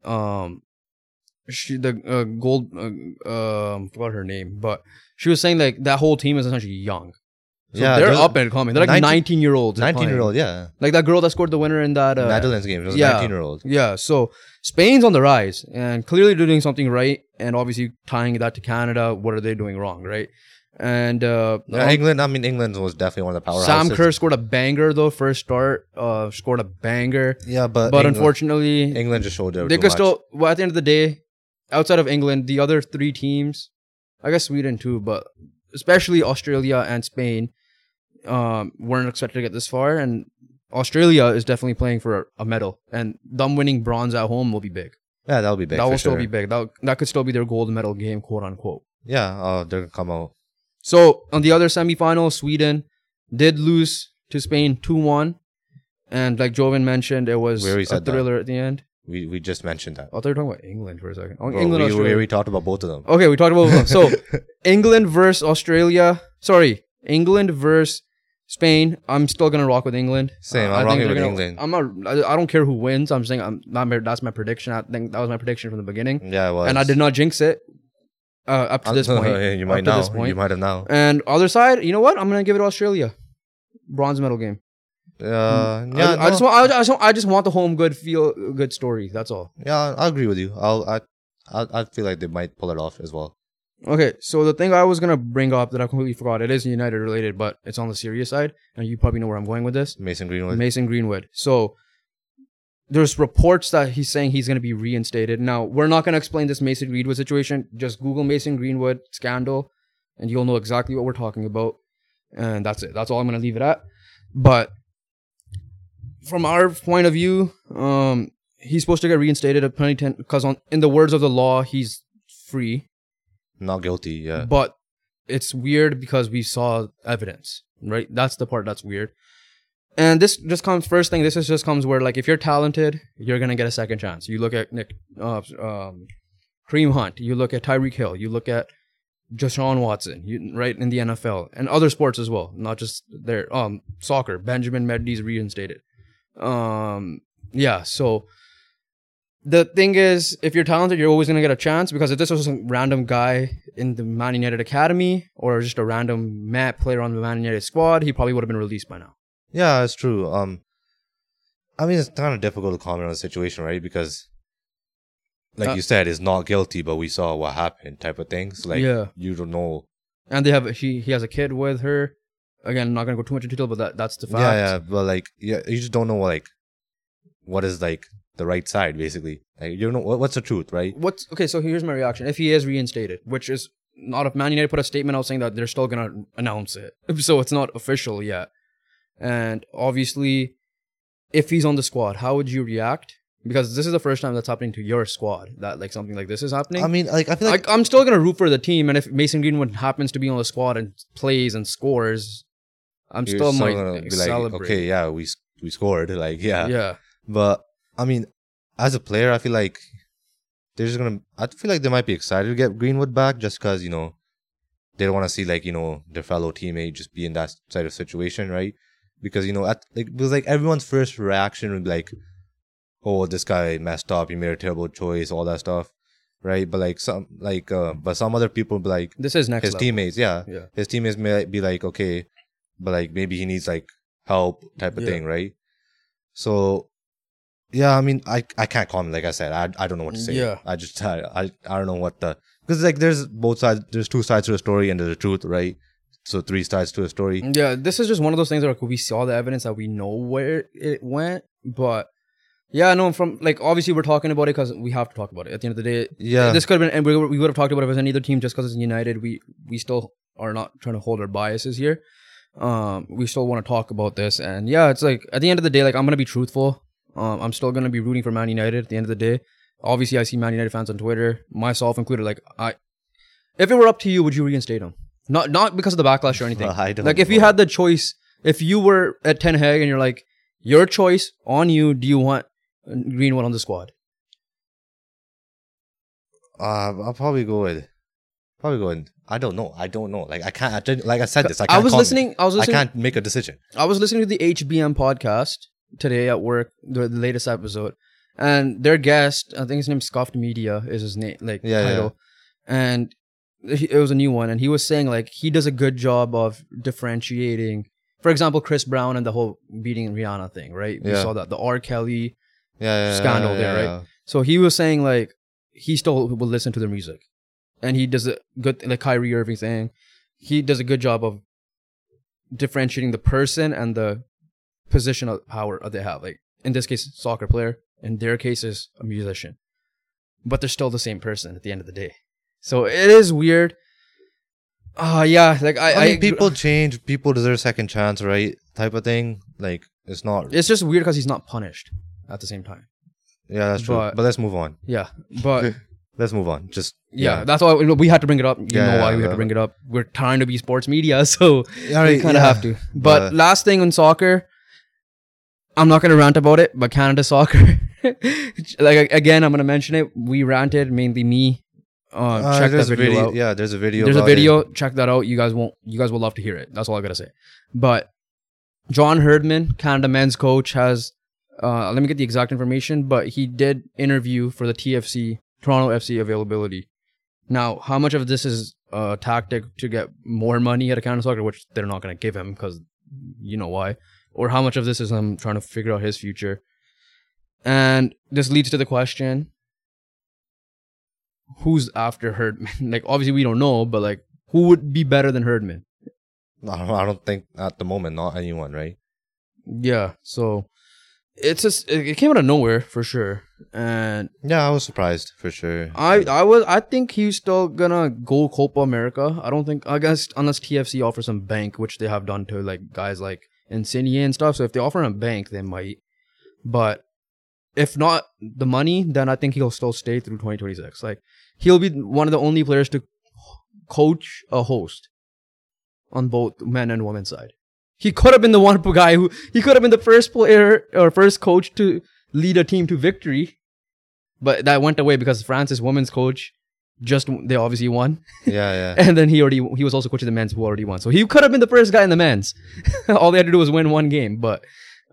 Um, she the uh, gold. Uh, um, forgot her name, but she was saying like that whole team is essentially young. So yeah, they're there's up and coming. They're like 19 nineteen year olds. 19 year old, yeah. Like that girl that scored the winner in that. Uh, Netherlands game. It was yeah. 19 year old. yeah, so Spain's on the rise and clearly they're doing something right, and obviously tying that to Canada. What are they doing wrong, right? And uh, Yeah, um, England, I mean, England was definitely one of the powerhouses. Sam Kerr scored a banger though. First start, uh, scored a banger. Yeah, but, but England, unfortunately, England just showed their they could much. still. Well, at the end of the day, outside of England, the other three teams, I guess Sweden too, but especially Australia and Spain, um, weren't expected to get this far. And Australia is definitely playing for a medal, and them winning bronze at home will be big. Yeah, that'll be big. that will still sure. be big. That that could still be their gold medal game, quote unquote. Yeah, uh, they're gonna come out. So on the other semifinal, Sweden did lose to Spain two one, and like Joven mentioned, it was a said that. thriller at the end. We we just mentioned that. I thought you were talking about England for a second. Oh, Bro, England, we, we Australia. already talked about both of them. Okay, we talked about both of them. So England versus Australia. Sorry, England versus Spain. I'm still gonna rock with England. Same, Uh, I'm I rocking with gonna- England. I'm not. I I don't care who wins. I'm saying I'm not. That's my prediction. I think that was my prediction from the beginning, Yeah, it was. and I did not jinx it. Uh, up to this point. you might now. You might have now. And other side, you know what? I'm gonna give it Australia. Bronze medal game. Uh, I- yeah, I, just want. I just, want- I just want the home good feel good story. That's all. yeah, I agree with you. I'll, I, I, I feel like they might pull it off as well. Okay, so the thing I was gonna bring up that I completely forgot. It is United related, but it's on the serious side, and you probably know where I'm going with this. Mason Greenwood. Mason Greenwood. So there's reports that he's saying he's going to be reinstated. Now we're not going to explain this Mason Greenwood situation. Just Google Mason Greenwood scandal, and you'll know exactly what we're talking about. And that's it. That's all I'm going to leave it at. But from our point of view, um, he's supposed to get reinstated at penalty ten because on in the words of the law, he's free. Not guilty. Yeah. But it's weird because we saw evidence, right? That's the part that's weird. And this just comes first thing. This is just comes where like if you're talented, you're gonna get a second chance. You look at Nick, uh, um, Hunt. You look at Tyreek Hill. You look at Deshaun Watson. You, right in the NFL and other sports as well, not just their um soccer. Benjamin Mendy's reinstated. Um, yeah. So the thing is, if you're talented, you're always gonna get a chance because if this was some random guy in the Man United academy or just a random mat player on the Man United squad, he probably would have been released by now. Yeah, it's true. Um, I mean, it's kind of difficult to comment on the situation, right? Because, like Uh, you said, it's not guilty, but we saw what happened, type of things. Like, Yeah. you don't know. And they have he he has a kid with her. Again, I'm not gonna go too much into detail, but that that's the fact. Yeah, yeah, but like, yeah, you just don't know like what is like the right side, basically. Like, you don't know what, what's the truth, right? What's okay? So here's my reaction. If he is reinstated, which is not if Man United put a statement out saying that they're still gonna announce it, so it's not official yet. And obviously, if he's on the squad, how would you react? Because this is the first time that's happening to your squad that like something like this is happening. I mean, like, I feel like like I'm still gonna root for the team, and if Mason Greenwood happens to be on the squad and plays and scores, I'm still still might like, celebrate. okay, yeah, we we scored, like, yeah. yeah, But I mean, as a player, I feel like they're just gonna. I feel like they might be excited to get Greenwood back, just because you know they don't want to see like you know their fellow teammate just be in that side of situation, right? Because you know, at like because like everyone's first reaction would be like, "Oh, this guy messed up. He made a terrible choice. All that stuff." Right, but like some like uh, but some other people be like this is next his level. teammates, yeah, Yeah. his teammates may be like, okay, but like maybe he needs like help type of Yeah. thing, right? So, yeah, I mean, I I can't comment. Like I said, I I don't know what to say. Yeah. I just I I, I don't know what the because like there's both sides. There's two sides to a story and there's the truth, right? So three sides to a story. Yeah, this is just one of those things where we saw the evidence that we know where it went, but yeah, no, from like obviously we're talking about it because we have to talk about it. At the end of the day, Yeah. this could have been, and we, we would have talked about it if it was any other team. Just because it's United, we we still are not trying to hold our biases here. Um, we still want to talk about this, and yeah, it's like at the end of the day, like I'm gonna be truthful. Um, I'm still gonna be rooting for Man United at the end of the day. Obviously, I see Man United fans on Twitter, myself included. Like I, if it were up to you, would you reinstate him? Not not because of the backlash or anything. I don't like if you had the choice, if you were at Ten Hag and you're like, your choice on you. Do you want Greenwood on the squad? Uh, I'll probably go with Probably going. I don't know. I don't know. Like I can't. I didn't- like I said this. I, I was listening. I was listening. I can't make a decision. I was listening to the HBM podcast today at work, the, the latest episode, and their guest, I think his name is Scuffed Media is his name, like Yeah, yeah. title, and he- it was a new one, and he was saying like he does a good job of differentiating. For example, Chris Brown and the whole beating Rihanna thing, right? We Yeah. saw that the R. Kelly. Yeah, yeah, Scandal there, right? So he was saying like he still will listen to their music, and he does a good like Kyrie Irving thing. He does a good job of differentiating the person and the position of power that they have. Like in this case, soccer player. In their case, is a musician, but they're still the same person at the end of the day. So it is weird. Ah, yeah. Like I, I, mean, I- people change. People deserve a second chance, right? Type of thing. Like it's not. It's just weird because he's not punished at the same time. yeah, that's true. but- But, let's move on. Yeah, but Let's move on. Just Yeah, that's why we we had to bring it up. You Yeah, know why we yeah, had to bring it up. We're trying to be sports media, so yeah. we kind of have to. But But- last thing on soccer, I'm not gonna rant about it. But Canada soccer, like again, I'm gonna mention it. We ranted mainly me. Uh, Uh, check that a video, out. Yeah, there's a video. There's a about it. video. Check that out. You guys won't. You guys will love to hear it. That's all I gotta say. But John Herdman, Canada men's coach, has. Uh, let me get the exact information, but he did interview for the TFC Toronto FC availability. Now, how much of this is a tactic to get more money at a Canada soccer, which they're not going to give him because you know why, or how much of this is him trying to figure out his future? And this leads to the question: Who's after Herdman? like, obviously we don't know, but like, who would be better than Herdman? I don't, I don't think at the moment, not anyone, right? Yeah, so it's just it it came out of nowhere for sure, and Yeah, I was surprised for sure. I I was I think he's still gonna go Copa America. I don't think I guess unless TFC offers some bank, which they have done to like guys like Insigne and stuff. So if they offer him bank, they might. But if not the money, then I think he'll still stay through 2026. Like he'll be one of the only players to coach a host on both men and women's side. He could have been the one guy who he could have been the first player or first coach to lead a team to victory, but that went away because France's women's coach just they obviously won, yeah, yeah. and then he already he was also coaching the men's who already won, so he could have been the first guy in the men's. All they had to do was win one game, but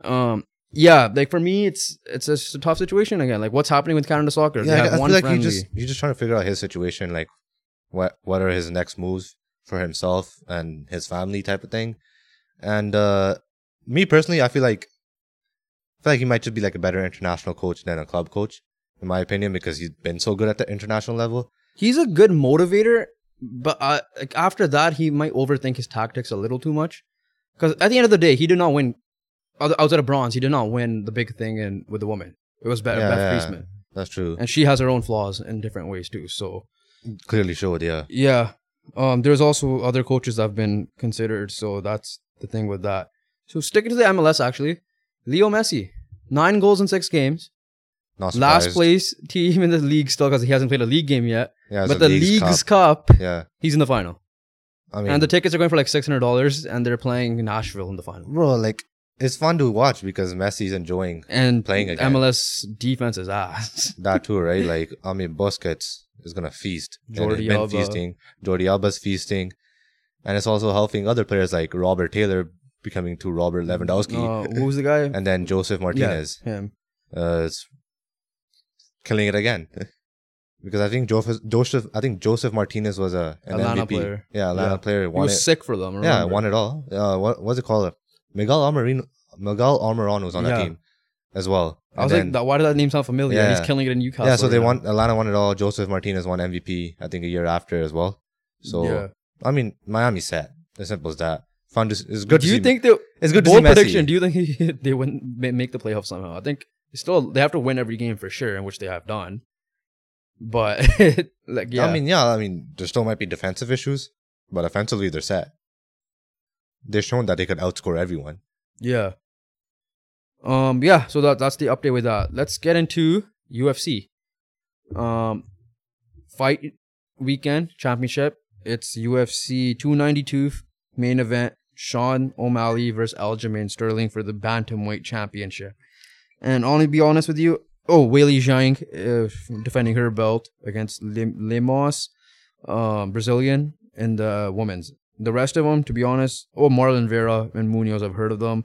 um. Yeah, like for me, it's it's just a tough situation again. Like, what's happening with Canada soccer? They yeah, have I feel one like friendly. he just he's just trying to figure out his situation, like what what are his next moves for himself and his family, type of thing. And uh me personally, I feel like I feel like he might just be like a better international coach than a club coach, in my opinion, because he's been so good at the international level. He's a good motivator, but uh, like after that, he might overthink his tactics a little too much. Because at the end of the day, he did not win. Out- Outside of bronze, he did not win the big thing in with the woman. It was Be- Yeah, Bev yeah. Priestman, That's true. and she has her own flaws in different ways too. So Clearly showed, yeah. yeah, um, there's also other coaches that have been considered. So that's the thing with that. So sticking to the MLS, actually, Leo Messi, nine goals in six games, last place team in the league still because he hasn't played a league game yet. Yeah, but the Leagues league's Cup. cup, Yeah. he's in the final. I mean and the tickets are going for like six hundred dollars, and they're playing Nashville in the final. bro, like it's fun to watch because Messi's enjoying And Playing again. MLS defense is ass. that too, right? Like, I mean, Busquets is gonna feast. Jordi Alba. feasting. Jordi Alba's feasting, and it's also helping other players like Robert Taylor becoming to Robert Lewandowski, Uh, who's the guy? and then Josef Martinez Yeah, him. uh, is killing it again. because I think Josef, Josef, I think Josef Martinez was a an Atlanta MVP. player. Yeah, Atlanta Yeah. player He was it. sick for them. Yeah, won it all. Uh, what what's it called? Miguel Almiron, Miguel Almiron was on that Yeah. team as well. I was And like, that, why did that name sound familiar? Yeah. He's killing it in Newcastle. yeah, so they right won. Atlanta won it all. Josef Martinez won MVP. I think a year after as well. now. So yeah. I mean, Miami's set. As simple as that. Fun. To, it's good. do to you see, think they? it's good to bold see Messi. prediction? Do you think he, they win ma- make the playoffs somehow? I think still they have to win every game for sure, and which they have done. But like, yeah, I mean, yeah. I mean, there still might be defensive issues, but offensively they're set. They've shown that they could outscore everyone. Yeah. Um. Yeah. So that that's the update with that. Let's get into UFC. Um, fight weekend championship. It's UFC 292 main event. Sean O'Malley versus Aljamain Sterling for the bantamweight championship. And only be honest with you. Oh, Weili Zhang uh, defending her belt against Lim- Lemos. um, Brazilian in the women's. The rest of them, to be honest, oh Marlon Vera and Munhoz, I've heard of them,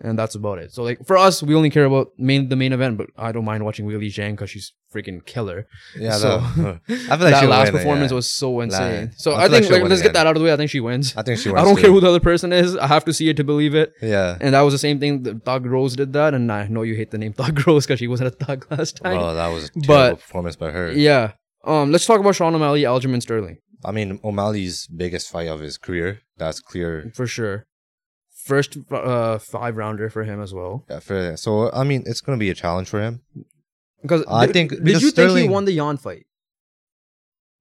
and that's about it. So like for us, we only care about main the main event, but I don't mind watching Weili Zhang because she's freaking killer. Yeah, So- that, I feel like that last it, performance yeah. was so insane. Like, so I I, think like, let's get that out of the way. I think she wins. I think she wins. I don't too. care who the other person is. I have to see it to believe it. Yeah. And that was the same thing that Thug Rose did that. And I know you hate the name Thug Rose because she wasn't a thug last time. Bro, that was a terrible But- performance by her. yeah. Um, let's talk about Sean O'Malley, Aljamain Sterling I mean, O'Malley's biggest fight of his career. That's clear. for sure. First uh, five rounder for him as well. Yeah, for, so I mean, it's gonna be a challenge for him. Because I did, think- did because you think he won the Yan fight?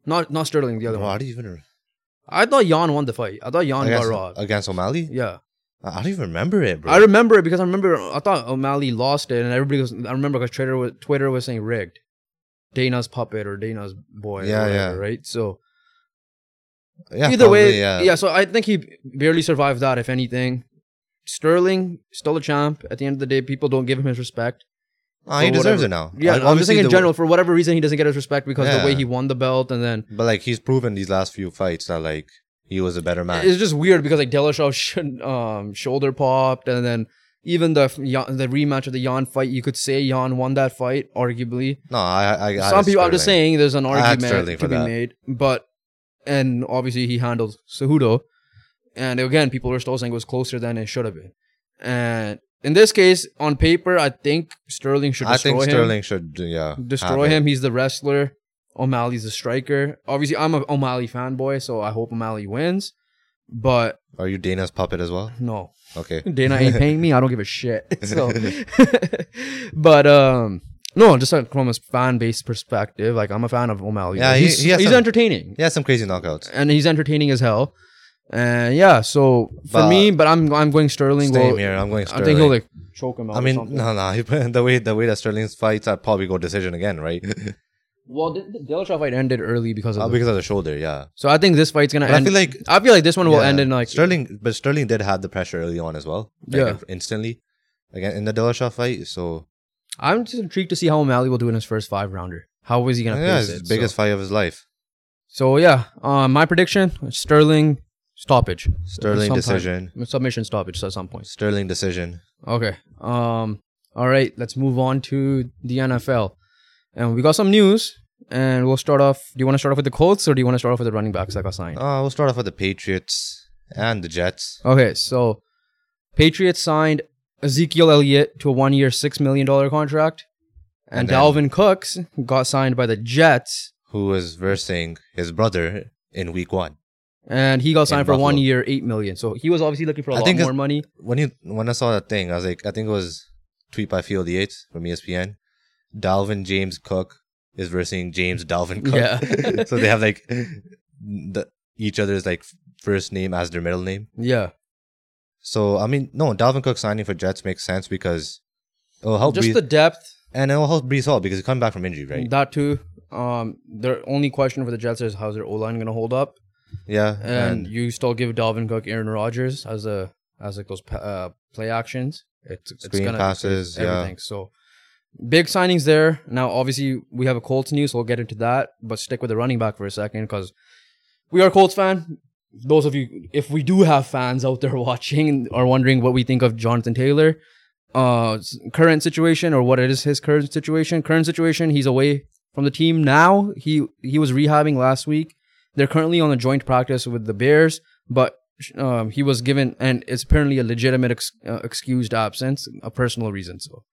Not not Sterling, the other how one. do you even I thought Yan won the fight. I thought Yan got robbed. against O'Malley? yeah. I I don't even remember it, bro. I remember it because I remember I thought O'Malley lost it, and everybody was. I remember because Twitter was Twitter was saying rigged, Dana's puppet or Dana's boy. Yeah, whatever, yeah. Right. So yeah, either way, probably, yeah. So I think he barely survived that. If anything, Sterling still a champ. At the end of the day, people don't give him his respect. Ah, he deserves whatever- it now. Yeah, Like, I'm just saying in general. For whatever reason, he doesn't get his respect because the way he won the belt, and then But like he's proven these last few fights that like he was a better man. it's just weird because like Dillashaw sh- um, shoulder popped, and then even the the rematch of the Yan fight, you could say Yan won that fight, arguably. no, I, I, I Some people, I'm just saying, there's an argument to for be that. made, but and obviously he handled Cejudo, and again, people were still saying it was closer than it should have been, and in this case, on paper, I think Sterling should I think him. Sterling should yeah destroy it. him. He's the wrestler. O'Malley's the striker. Obviously, I'm a O'Malley fanboy, so I hope O'Malley wins. But Are you Dana's puppet as well? no, Okay. Dana ain't paying me. I don't give a shit. So, but um, no, just like from a fan base perspective, like I'm a fan of O'Malley. Yeah, he- he's, he has he's some- entertaining, He has some crazy knockouts. and he's entertaining as hell. And yeah, so for But- me, but I'm I'm going Sterling. Same here. I'm going I Sterling. think he'll like choke him out. I mean, no, no. The way the way that Sterling fights, I'd probably go decision again, right? well, the, the Dillashaw fight ended early because of Uh, the- because of the shoulder, yeah. so I think this fight's gonna But I end. feel like I feel like this one will yeah, end in like Sterling, but Sterling did have the pressure early on as well. like, Yeah. instantly, again in the Dillashaw fight. So I'm just intrigued to see how O'Malley will do in his first five rounder. How is he gonna yeah, pace it? the biggest So, fight of his life. so yeah, uh, my prediction: Sterling stoppage, Sterling decision. submission stoppage at some point. Sterling decision. Okay. Um. All right. Let's move on to the NFL, and we got some news. And we'll start off. Do you want to start off with the Colts or do you want to start off with the running backs that got signed? Uh, we'll start off with the Patriots and the Jets. Okay. So, Patriots signed Ezekiel Elliott to a one-year, six million dollar contract, and, And Dalvin Cooks got signed by the Jets Who was versing his brother in Week One? and he got signed for Buffalo. one year, eight million. So he was obviously looking for a I lot more money. When you when I saw that thing, I was like, I think it was tweet by Field Yates from ESPN. Dalvin James Cook is versing James Dalvin Cook. Yeah. so they have like the each other's like first name as their middle name. Yeah, So I mean, no, Dalvin Cook signing for Jets makes sense because it'll help just Breece, the depth and it'll help Breece Hall because he's coming back from injury, right? that too. Um, their only question for the Jets is how's their O line gonna hold up, Yeah, and, and, you still give Dalvin Cook Aaron Rodgers as a as like those uh, play actions. It's, it's Screen gonna passes, it's yeah. everything. So big signings there. Now, obviously, we have a Colts news, so we'll get into that. But stick with the running back for a second because we are Colts fan. Those of you, if we do have fans out there watching, are wondering what we think of Jonathan Taylor, uh, current situation or what is his current situation. Current situation, he's away from the team now. He he was rehabbing last week. They're currently on a joint practice with the Bears, but um, he was given, and it's apparently a legitimate ex- uh, excused absence, a personal reason. So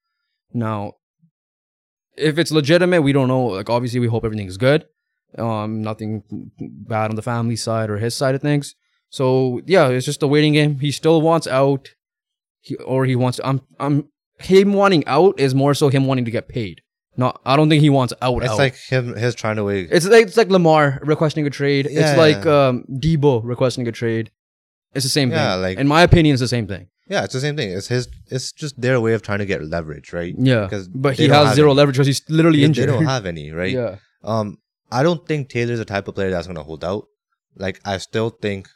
now, if it's legitimate, we don't know. Like obviously, we hope everything's good. Um, nothing bad on the family side or his side of things. So yeah, it's just a waiting game. He still wants out, he, or he wants. I'm I'm him wanting out is more so him wanting to get paid. No, I don't think he wants out. it's out. like him his trying to wait. It's like it's like Lamar requesting a trade. Yeah. It's like um Debo requesting a trade. It's the same Yeah, thing. like- in my opinion, it's the same thing. Yeah, it's the same thing. It's his. It's just their way of trying to get leverage, right? Yeah, Because but he has zero any. leverage because he's literally They, they don't have any, right? Yeah, Um, I don't think Taylor's the type of player that's gonna hold out. Like, I still think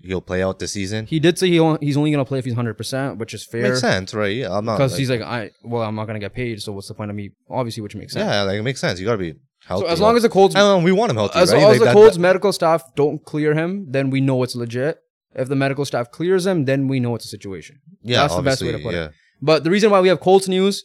he'll play out the season. he did say he on- he's only gonna play if he's hundred percent, which is fair. makes sense, right? I'm not because like- he's like I well I'm not gonna get paid, so what's the point of me? Obviously, which makes sense. yeah, like it makes sense. You gotta be healthy. So as long as the Colts, and we want him healthy, as right? long Like as the that- Colts medical staff don't clear him, then we know it's legit. If the medical staff clears him, then we know it's a situation. yeah, that's the best way to put it. yeah. But the reason why we have Colts news,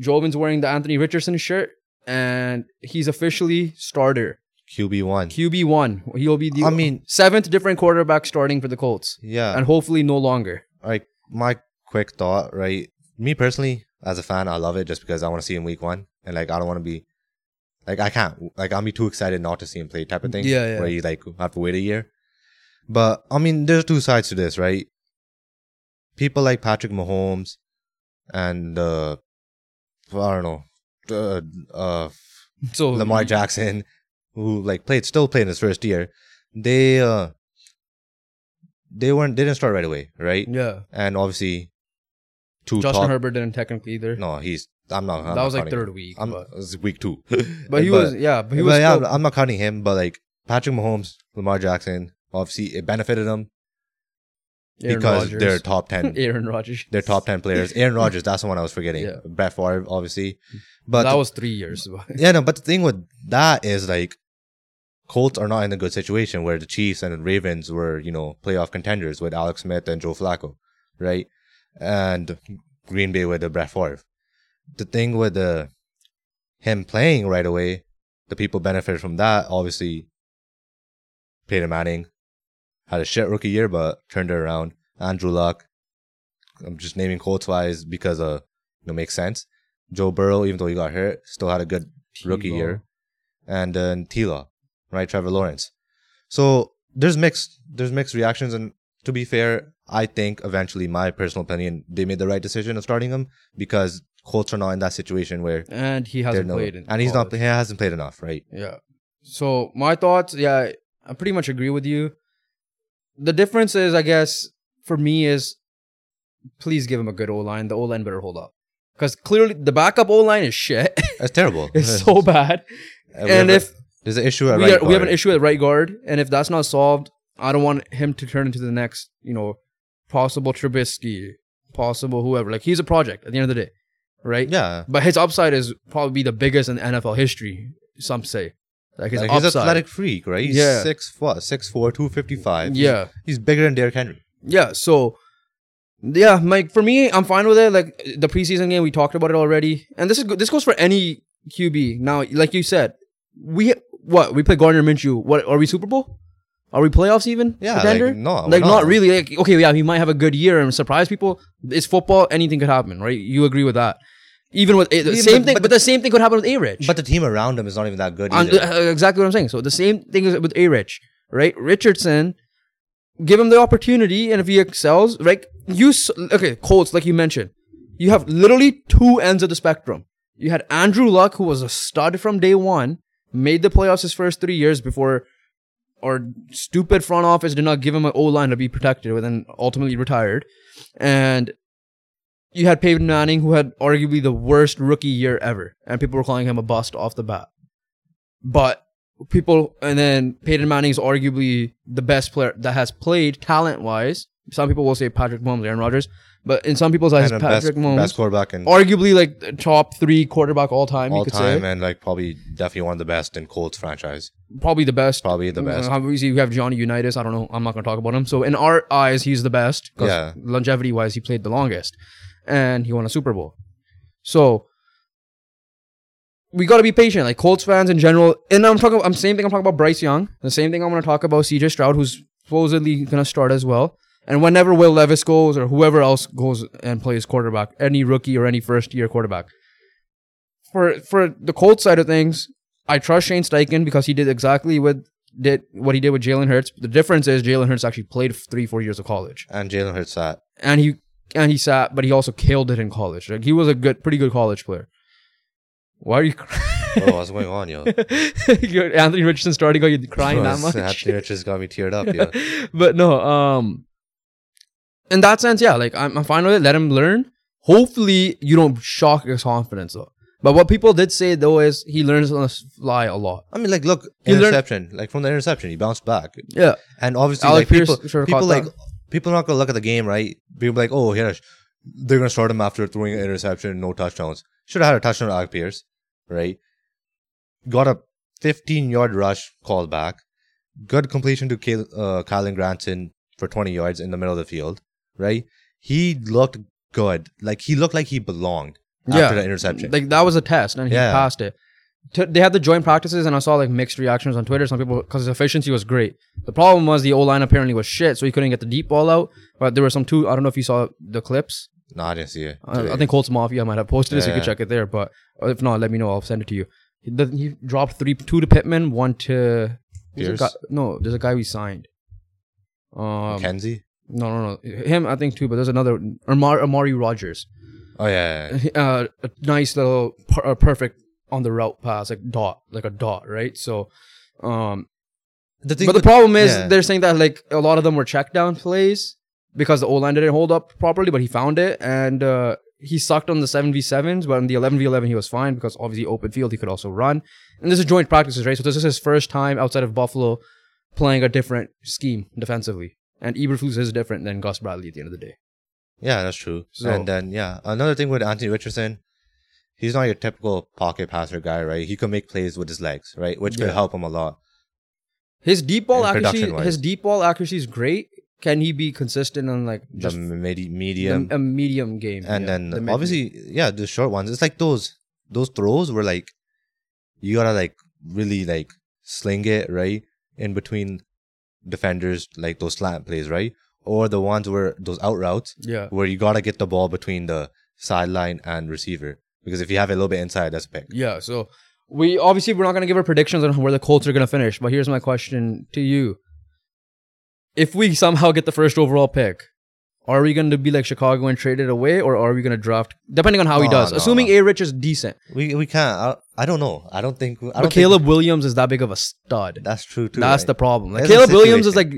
Jobin's wearing the Anthony Richardson shirt, and he's officially starter. QB one. QB one. He'll be the I mean- seventh different quarterback starting for the Colts, Yeah, and hopefully no longer. like my quick thought, right? Me personally, as a fan, I love it just because I want to see him week one, and like I don't want to be, like I can't, like I'll be too excited not to see him play type of thing. Yeah, yeah. Where you like have to wait a year. But I mean, there's two sides to this, right? People like Patrick Mahomes, and uh, I don't know, uh, uh, So Lamar Jackson, who like played still played in his first year, they uh they weren't they didn't start right away, right? Yeah, And obviously two Justin top Herbert didn't technically either. no, he's I'm not I'm that not was like third him. week, I'm but, it was week two. but he was yeah, but he was but yeah, I'm not counting him, but like Patrick Mahomes, Lamar Jackson, obviously it benefited them Aaron because Rodgers. they're top ten Aaron Rodgers. they're top ten players. Aaron Rodgers, that's the one I was forgetting. Yeah. Brett Favre, obviously. But that was three years. Yeah, no, but the thing with that is like Colts are not in a good situation where the Chiefs and the Ravens were, you know, playoff contenders with Alex Smith and Joe Flacco, right? And Green Bay with the Brett Favre. The thing with the him playing right away, the people benefited from that. Obviously, Peyton Manning had a shit rookie year, but turned it around. Andrew Luck, I'm just naming Colts wise because uh, you know, makes sense. Joe Burrow, even though he got hurt, still had a good rookie year, and then Tila, right? Trevor Lawrence. So there's mixed there's mixed reactions, and to be fair, I think eventually, my personal opinion, they made the right decision of starting him because Colts are not in that situation where and he hasn't no, played. And he's not he hasn't played enough, right? Yeah. So my thoughts, yeah, I pretty much agree with you. The difference is, I guess, for me is, please give him a good O line. The O line better hold up, because clearly the backup O line is shit. That's terrible. it's so bad. Uh, we and have a- if there's an issue at we, right are, we have an issue at right guard, and if that's not solved, I don't want him to turn into the next, you know, possible Trubisky, possible whoever. Like he's a project at the end of the day, right? yeah, But his upside is probably the biggest in NFL history. Some say, like his like, he's an athletic freak, right? He's Yeah. six what six four, two fifty five. Yeah. he's bigger than Derrick Henry. Yeah, so yeah, Mike. For me, I'm fine with it. Like the preseason game, we talked about it already, and this is this goes for any QB. Now, like you said, we what we play Gardner Minshew. What are we Super Bowl? Are we playoffs even? Yeah, contender? like, no, like not. not. really. Like okay, yeah, he might have a good year and surprise people. It's football. Anything could happen, right? You agree with that? Even with the same thing, but- but, the same thing could happen with A Rich. But the team around him is not even that good. And, uh, exactly what I'm saying. So the same thing is with A Rich, right? Richardson, give him the opportunity, and if he excels, right? You okay? Colts, like you mentioned, you have literally two ends of the spectrum. You had Andrew Luck, who was a stud from day one, made the playoffs his first three years before, our stupid front office did not give him an O line to be protected with, and ultimately retired. And you had Peyton Manning, who had arguably the worst rookie year ever, and people were calling him a bust off the bat. But people, and then Peyton Manning is arguably the best player that has played talent wise. Some people will say Patrick Mahomes, Aaron Rodgers, but in some people's eyes, Patrick best, Mahomes, best quarterback in arguably like the top three quarterback all time. you all could time, say and like probably definitely one of the best in Colts franchise. probably the best. Probably the best. Uh, Obviously, you have Johnny Unitas. I don't know. I'm not going to talk about him. So in our eyes, he's the best. Yeah. Longevity wise, he played the longest, and he won a Super Bowl. So we got to be patient, like Colts fans in general. And I'm talking. I'm same thing. I'm talking about Bryce Young. The same thing I'm going to talk about CJ Stroud, who's supposedly going to start as well. And whenever Will Levis goes, or whoever else goes and plays quarterback, any rookie or any first year quarterback, for for the Colts side of things, I trust Shane Steichen because he did exactly what did what he did with Jalen Hurts. The difference is Jalen Hurts actually played three, four years of college, And Jalen Hurts that. and he and he sat, but he also killed it in college. Like he was a good, pretty good college player. Why are you crying? What's going on, yo? Anthony Richardson starting, are you crying that much? Anthony Richards got me teared up, yo. but no, um, in that sense, yeah, like I'm, I'm fine with it. Let him learn. Hopefully, you don't shock his confidence though. But what people did say though is he learns on the fly a lot. I mean, like, look, He learned- interception. Like from the interception, he bounced back. Yeah, And obviously, Alec like Pierce people, people like. People are not gonna look at the game, right? People like, oh, here, they're gonna start him after throwing an interception, no touchdowns. Should have had a touchdown to Alec Pierce, right? Got a 15 yard rush called back. Good completion to Kyle, uh, Kylen Granson for 20 yards in the middle of the field, right? He looked good. Like he looked like he belonged after Yeah. the interception. Like that was a test, and he Yeah. passed it. T- they had the joint practices, and I saw like mixed reactions on Twitter. Some people because his efficiency was great. The problem was the O line apparently was shit, so he couldn't get the deep ball out. But there were some two. I don't know if you saw the clips. no, I didn't see it. I, I think Colts Mafia might have posted it, so you Yeah. could check it there. But if not, let me know. I'll send it to you. He, the, he dropped three, two to Pittman, one to who's the Pierce? guy- no, there's a guy we signed. Um, Kenzie. no, no, no, him I think too. But there's another Amari, Amari Rogers. Oh yeah, yeah, uh, a nice little per- perfect on the route pass, like dot, like a dot, right? So, um, The thing but the problem is yeah. they're saying that like a lot of them were check down plays because the O line didn't hold up properly, but he found it and uh, he sucked on the seven v sevens, but on the eleven v eleven he was fine because obviously open field he could also run. And this is joint practices, right? So this is his first time outside of Buffalo playing a different scheme defensively, and Eberflus is different than Gus Bradley at the end of the day. Yeah, that's true. So- and then yeah, another thing with Anthony Richardson, he's not your typical pocket passer guy, right? He can make plays with his legs, right? Which could Yeah. help him a lot. His deep ball accuracy, his deep ball accuracy is great. Can he be consistent on like The just medi- the- medium, a medium game? and yeah, then the obviously, yeah, the short ones. It's like those those throws were like you gotta like really like sling it right in between defenders, like those slant plays, right? Or the ones where those out routes yeah, where you gotta get the ball between the sideline and receiver because if you have a little bit inside, that's a pick. yeah. So we obviously we're not gonna give our predictions on where the Colts are gonna finish. But here's my question to you: If we somehow get the first overall pick, are we going to be like Chicago and trade it away, or are we going to draft depending on how he does? no, Assuming no. A Rich is decent, We we can't. I, I don't know. I don't think. I don't but think Caleb Williams is that big of a stud. that's true too. That's right? the problem. Like There's Caleb Williams is like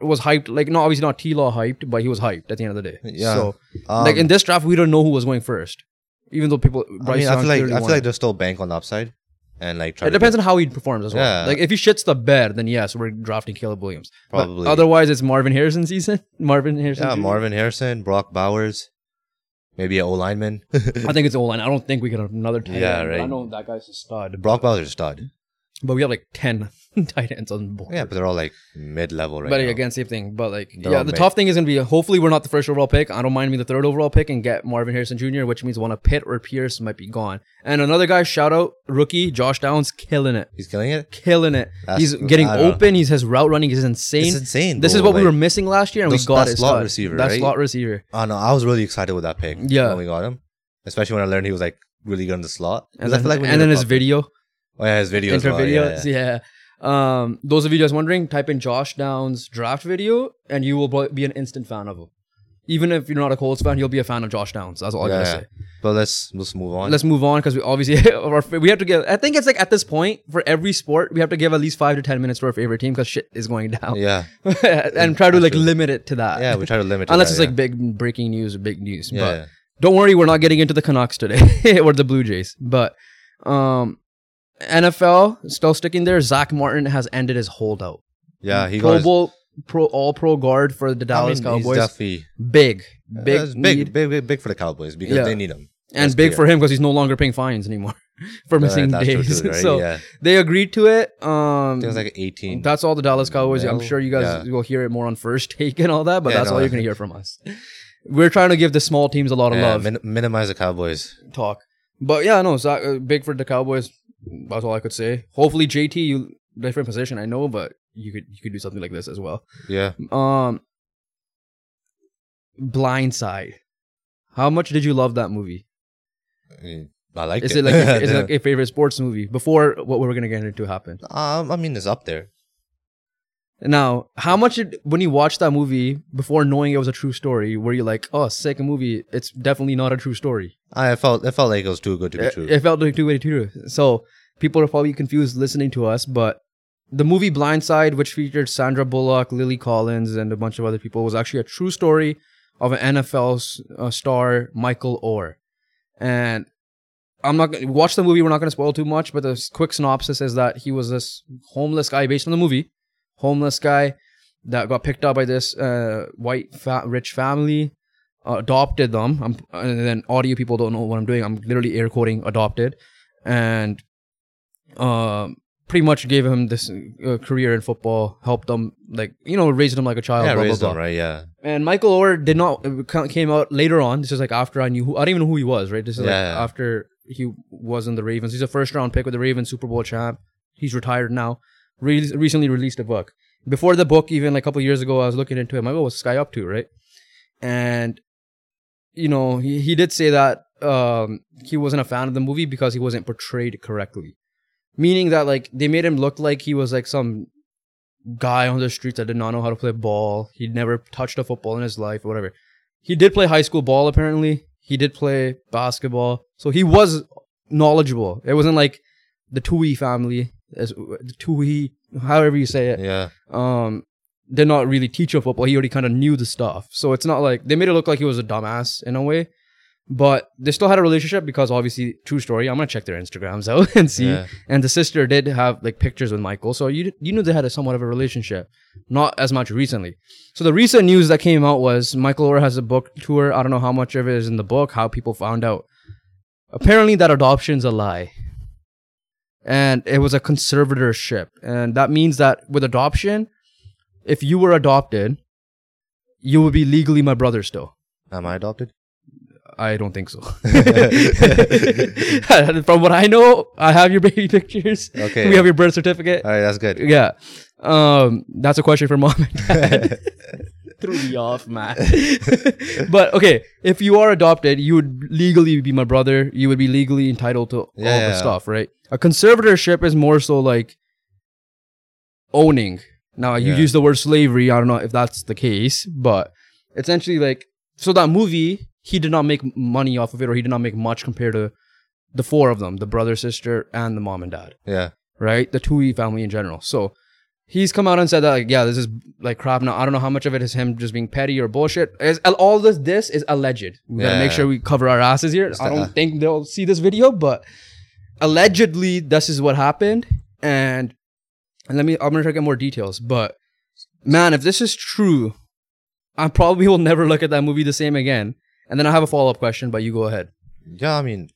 was hyped. Like no, obviously not T Law hyped, but he was hyped at the end of the day. Yeah. So Um, like in this draft, we don't know who was going first, even though people. I Bryce mean, I feel like I feel like there's still bank on the upside, and like try it depends on how he performs as well. Yeah. Like if he shits the bed, then yes, we're drafting Caleb Williams. But Probably. otherwise, it's Marvin Harrison season. Marvin Harrison. Yeah, Jr.? Marvin Harrison, Brock Bowers, maybe an O lineman. I think it's O line. I don't think we get another tight Yeah, end, but I know that guy's a stud. Brock Bowers is a stud. But we have like ten tight ends on board. Yeah, but they're all like mid level right but now. again, same thing. But like, They're yeah, all the mid. tough thing is gonna be. Hopefully, we're not the first overall pick. I don't mind being the third overall pick and get Marvin Harrison Jr., which means one of Pitt or Pierce might be gone. And another guy, shout out rookie Josh Downs, killing it, he's killing it. killing it. That's- He's getting I don't open. He's his route running is insane. It's insane. This bro. is what we Like, were missing last year, and we those- got that it. slot stud. receiver, That right? slot receiver. I no, I was really excited with that pick. Yeah. when we got him, especially when I learned he was like really good in the slot. And I then, feel like we and need then a his video, Oh yeah, his video. as well, videos, yeah. yeah. Um, those of you just wondering, type in Josh Downs draft video, and you will be an instant fan of him. Even if you're not a Colts fan, you'll be a fan of Josh Downs. That's all I Yeah, gotta yeah. say. But let's let's move on. Let's move on because we obviously our, we have to give. I think it's like at this point for every sport we have to give at least five to ten minutes to our favorite team because shit is going down. yeah, and try to like limit it to that. yeah. We try to limit. to unless that, it's yeah. like big breaking news or big news. Yeah, but yeah. don't worry, we're not getting into the Canucks today or the Blue Jays. But um, NFL still sticking there. Zack Martin has ended his holdout. yeah. He Pro got his- Bowl, pro All Pro guard for the I Dallas mean, he's Cowboys. definitely big, big, It's big, big, big, big for the Cowboys because Yeah. they need him. and That's big clear. for him because he's no longer paying fines anymore for missing That's days. too, right? so yeah, they agreed to it. Um, it was like eighteen. that's all the Dallas Cowboys. I'm sure you guys Yeah. will hear it more on first take and all that, but Yeah, that's no, all you're gonna hear from us. We're trying to give the small teams a lot of Yeah, love. min- minimize the Cowboys. talk. But yeah, no, Zack, uh, big for the Cowboys. That's all I could say. Hopefully, JT, you different position, I know, but you could you could do something like this as well. Yeah, Um, Blindside. How much did you love that movie? I, mean, I like Is it. it like is it like a favorite sports movie? Before what we're gonna get into happen. um, I mean, it's up there. Now, how much did when you watched that movie before knowing it was a true story? Were you like, oh, sick movie? It's definitely not a true story. I felt it felt like it was too good to be it, true. it felt like too way true. So people are probably confused listening to us, but the movie Blindside, which featured Sandra Bullock, Lily Collins, and a bunch of other people, was actually a true story of an NFL uh, star, Michael Oher. And I'm not gonna watch the movie. We're not going to spoil too much, but the quick synopsis is that he was this homeless guy based on the movie, homeless guy that got picked up by this uh, white fa- rich family, uh, adopted them. I'm, and then audio people don't know what I'm doing. I'm literally air quoting adopted, and um, pretty much gave him this uh, career in football, helped him like you know raised him like a child. yeah, blah, blah, raised blah. them, right? Yeah. And Michael Oher did not came out later on. This is like after I knew who I don't even know who he was. Right, this is like Yeah. after he was in the Ravens. He's a first round pick with the Ravens, Super Bowl champ. He's retired now. Re- recently released a book. Before the book, even like a couple years ago, I was looking into it. I'm like, what's this guy up to, right? And you know, he he did say that um he wasn't a fan of the movie because he wasn't portrayed correctly, meaning that like they made him look like he was like some guy on the streets that did not know how to play ball. He'd never touched a football in his life or whatever. He did play high school ball apparently. He did play basketball. So he was knowledgeable. It wasn't like the Tuohy family, as Tuohy, however you say it. Yeah. Um, did not really teach him football. He already kind of knew the stuff. So it's not like they made it look like he was a dumbass in a way. But they still had a relationship because obviously, true story. I'm gonna check their Instagrams out and see. Yeah. And the sister did have like pictures with Michael, so you you knew they had a somewhat of a relationship. Not as much recently. So the recent news that came out was Michael Oher has a book tour. I don't know how much of it is in the book. How people found out. Apparently, that adoption's a lie, and it was a conservatorship, and that means that with adoption, if you were adopted, you would be legally my brother still. Am I adopted? I don't think so. From what I know, I have your baby pictures. Okay. We have your birth certificate. All right, that's good. Yeah. Um, that's a question for mom and dad. Threw me off, man. but okay, if you are adopted, you would legally be my brother. You would be legally entitled to all Yeah, the stuff, right? A conservatorship is more so like owning. Now you Yeah. use the word slavery. I don't know if that's the case, but essentially like so that movie he did not make money off of it, or he did not make much compared to the four of them: the brother, sister, and the mom and dad Yeah. right? The Tuohy family in general. So he's come out and said that like, yeah, this is like crap. Now I don't know how much of it is him just being petty or bullshit. Is all this this is alleged. We gotta make sure we cover our asses here. I don't think they'll see this video, but allegedly this is what happened. And and let me I'm gonna try to get more details. But man, if this is true, I probably will never look at that movie the same again. And then I have a follow up question, but you go ahead. Yeah, I mean,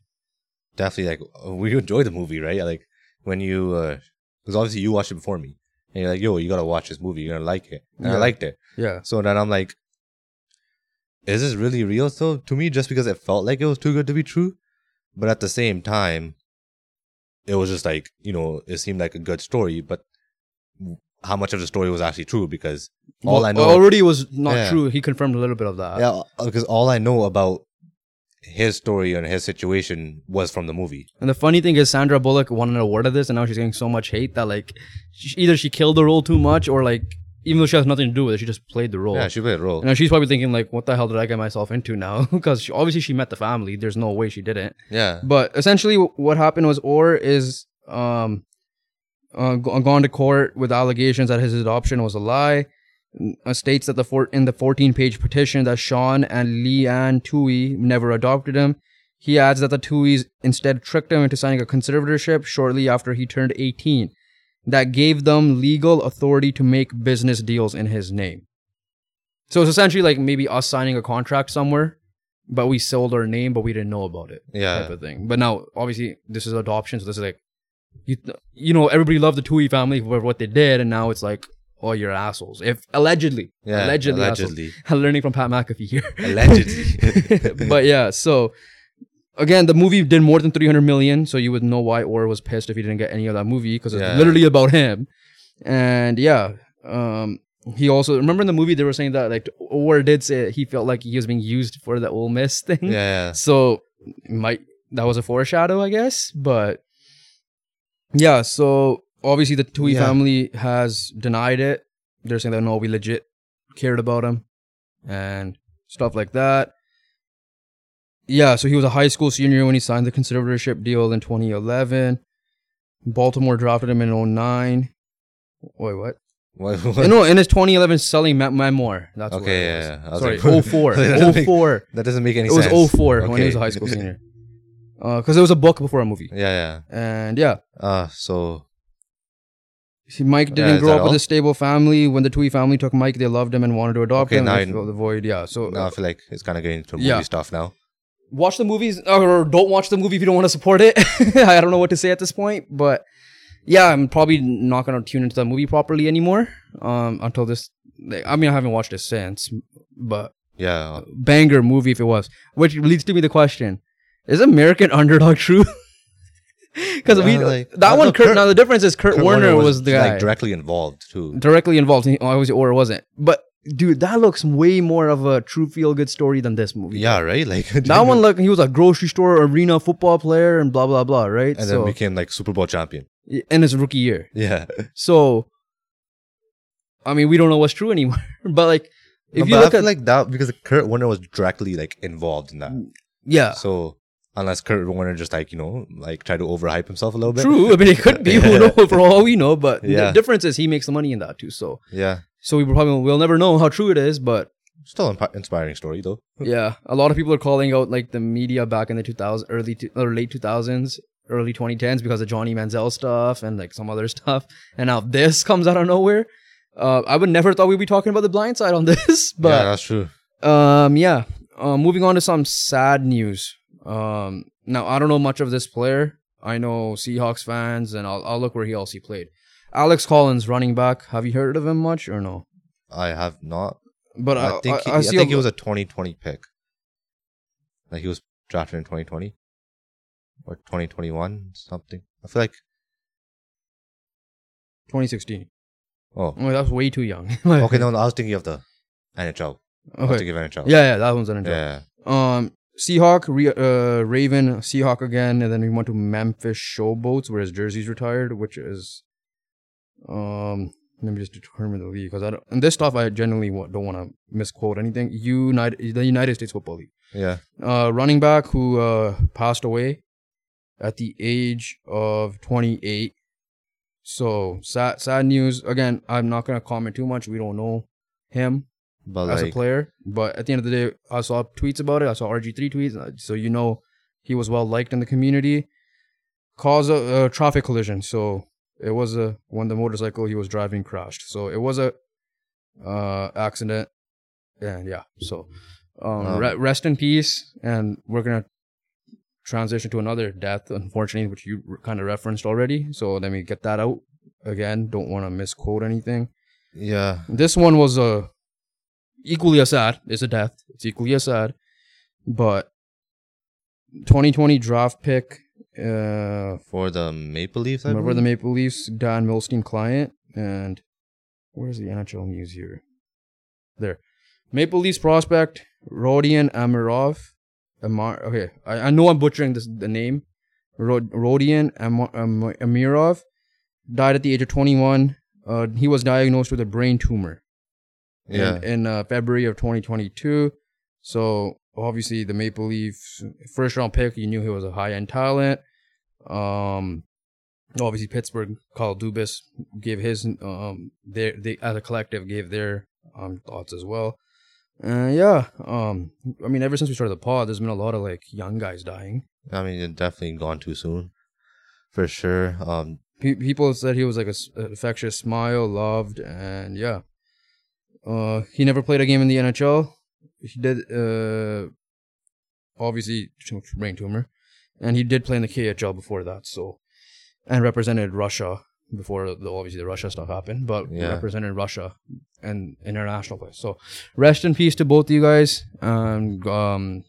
definitely like uh, we enjoy the movie, right? Like when you, because obviously you watched it before me, and you're like, "Yo, you gotta watch this movie. You're gonna like it." And I liked it. Yeah. So then I'm like, "Is this really real?" So to me, just because it felt like it was too good to be true, but at the same time, it was just like you know, it seemed like a good story, but how much of the story was actually true? Because all Well, I know, already was not Yeah. true. He confirmed a little bit of that. yeah, uh, because all I know about his story and his situation was from the movie. And the funny thing is, Sandra Bullock won an award of this, and now she's getting so much hate that like, she, either she killed the role too much, or like, even though she has nothing to do with it, she just played the role. Yeah, she played the role. and now she's probably thinking like, what the hell did I get myself into now? Because she, obviously she met the family. There's no way she didn't. Yeah. But essentially, what happened was Oher is um, uh, gone to court with allegations that his adoption was a lie. Uh, states that the four, in the 14 page petition that Sean and Leigh Anne Tuohy never adopted him. He adds that the Tuohys instead tricked him into signing a conservatorship shortly after he turned 18 that gave them legal authority to make business deals in his name. So it's essentially like maybe us signing a contract somewhere, but we sold our name, but we didn't know about it Yeah. type of thing. But now, obviously, this is adoption, so this is like, you, you know, everybody loved the Tuohy family for what they did, and now it's like, oh, you're assholes. If allegedly, Yeah. allegedly. Allegedly. learning from Pat McAfee here. Allegedly. but yeah, so again, the movie did more than 300 million, so you would know why Oher was pissed if he didn't get any of that movie because it's Yeah. literally about him. And yeah, um, he also remember in the movie they were saying that like Oher did say he felt like he was being used for the Ole Miss thing. yeah, yeah. So might that was a foreshadow, I guess. But yeah, so obviously the Tuohy Yeah. family has denied it. They're saying that no, we legit cared about him and stuff like that. Yeah, so he was a high school senior when he signed the conservatorship deal in 2011. Baltimore drafted him in 09. Wait, what? What, what? no, in his 2011 selling me- memoir. That's Okay, it yeah, yeah. I was Sorry, like, 04. that doesn't make- 04. That doesn't make any sense. It was sense. 04 when he was a high school senior. Because it was a book before a movie. yeah, yeah. And yeah, yeah. Uh, so see, Mike didn't is grow up with a stable family. When the Tuohy family took Mike, they loved him and wanted to adopt Okay, him. now I- the void. Yeah, so now I feel like it's kind of getting into movie Yeah. stuff now. watch the movies or don't watch the movie if you don't want to support it. I don't know what to say at this point, but yeah, I'm probably not gonna tune into the movie properly anymore. Um, until this, like, I mean, I haven't watched it since, but Yeah. banger movie if it was. Which leads to me the question: Is American Underdog true? Because we like- that one. no, Kurt, Kurt- now the difference is Kurt, Kurt Warner, was, the guy like directly involved too. directly involved. He obviously or wasn't, but dude, that looks way more of a true feel good story than this movie. Yeah, right. Like That one, like he was a grocery store arena football player and blah blah blah, right? and so, then became like Super Bowl champion. in his rookie year. Yeah. So, I mean, we don't know what's true anymore. but like, if No, you look at like that because Kurt Warner was directly like involved in that. yeah, So unless Kurt Warner just like you know like try to overhype himself a little bit. true. I mean, it could be. Who knows? For all we know, but Yeah. the difference is he makes the money in that too. So, Yeah. so we probably we'll never know how true it is. But Still impi- inspiring story though. yeah, a lot of people are calling out like the media back in the 2000s, early to, or late 2000s, early 2010s because of Johnny Manziel stuff and like some other stuff. And now this comes out of nowhere. Uh, I would never thought we'd be talking about the blind side on this, but yeah, that's true. Um, yeah. Um, moving on to some sad news. Um, now I don't know much of this player. I know Seahawks fans, and I'll I'll look where he else he played. Alex Collins, running back. Have you heard of him much or no? I have not. But I, I, think he, I, I, think a- he was a 2020 pick. Like he was drafted in 2020 or 2021 something. I feel like 2016. oh Oh, that's way too young. okay no, no I was thinking of the NHL. I was Okay. thinking of NHL. Yeah, yeah, that one's an intro. yeah. Um, Seahawk, Re- uh, Raven, Seahawk again, and then we went to Memphis Showboats where his jersey's retired, which is, um, let me just determine the league because I don't. And this stuff I generally don't want to misquote anything. United, the United States Football League. Yeah. Uh, running back who uh passed away at the age of 28. So sad, sad news. Again, I'm not gonna comment too much. We don't know him But as like a player. But at the end of the day, I saw tweets about it. I saw RG3 tweets, uh, so you know he was well liked in the community. Cause a, a traffic collision. So it was a when the motorcycle he was driving crashed. So it was a uh accident, and yeah. So um, Um, re- rest in peace. And we're gonna transition to another death, unfortunately, which you kind of referenced already. So let me get that out again. Don't want to misquote anything. yeah. This one was uh, equally as sad. It's a death. It's equally as sad. But 2020 draft pick, uh, For the Maple Leafs, I remember the? Maple Leafs, Dan Milstein client. And where's the NHL news here? There. Maple Leafs prospect, Rodion Amirov. Amar, okay, I, I know I'm butchering this the name. Rod, Rodion Am, Am, Amirov died at the age of 21. Uh, he was diagnosed with a brain tumor yeah. in, in uh, February of 2022. So obviously the Maple Leafs first round pick, you knew he was a high end talent. Um, obviously Pittsburgh, Kyle Dubas gave his um their they as a collective gave their um thoughts as well. Uh, yeah, um, I mean, ever since we started the pod, there's been a lot of like young guys dying. I mean, it definitely gone too soon, for sure. Um, Pe- people said he was like a s- a infectious smile, loved, and yeah. Uh, he never played a game in the NHL. He did, uh, obviously brain tumor, and he did play in the KHL before that. So, and represented Russia before the, obviously the Russia stuff happened, but Yeah. represented Russia and international play. So, rest in peace to both of you guys, and um,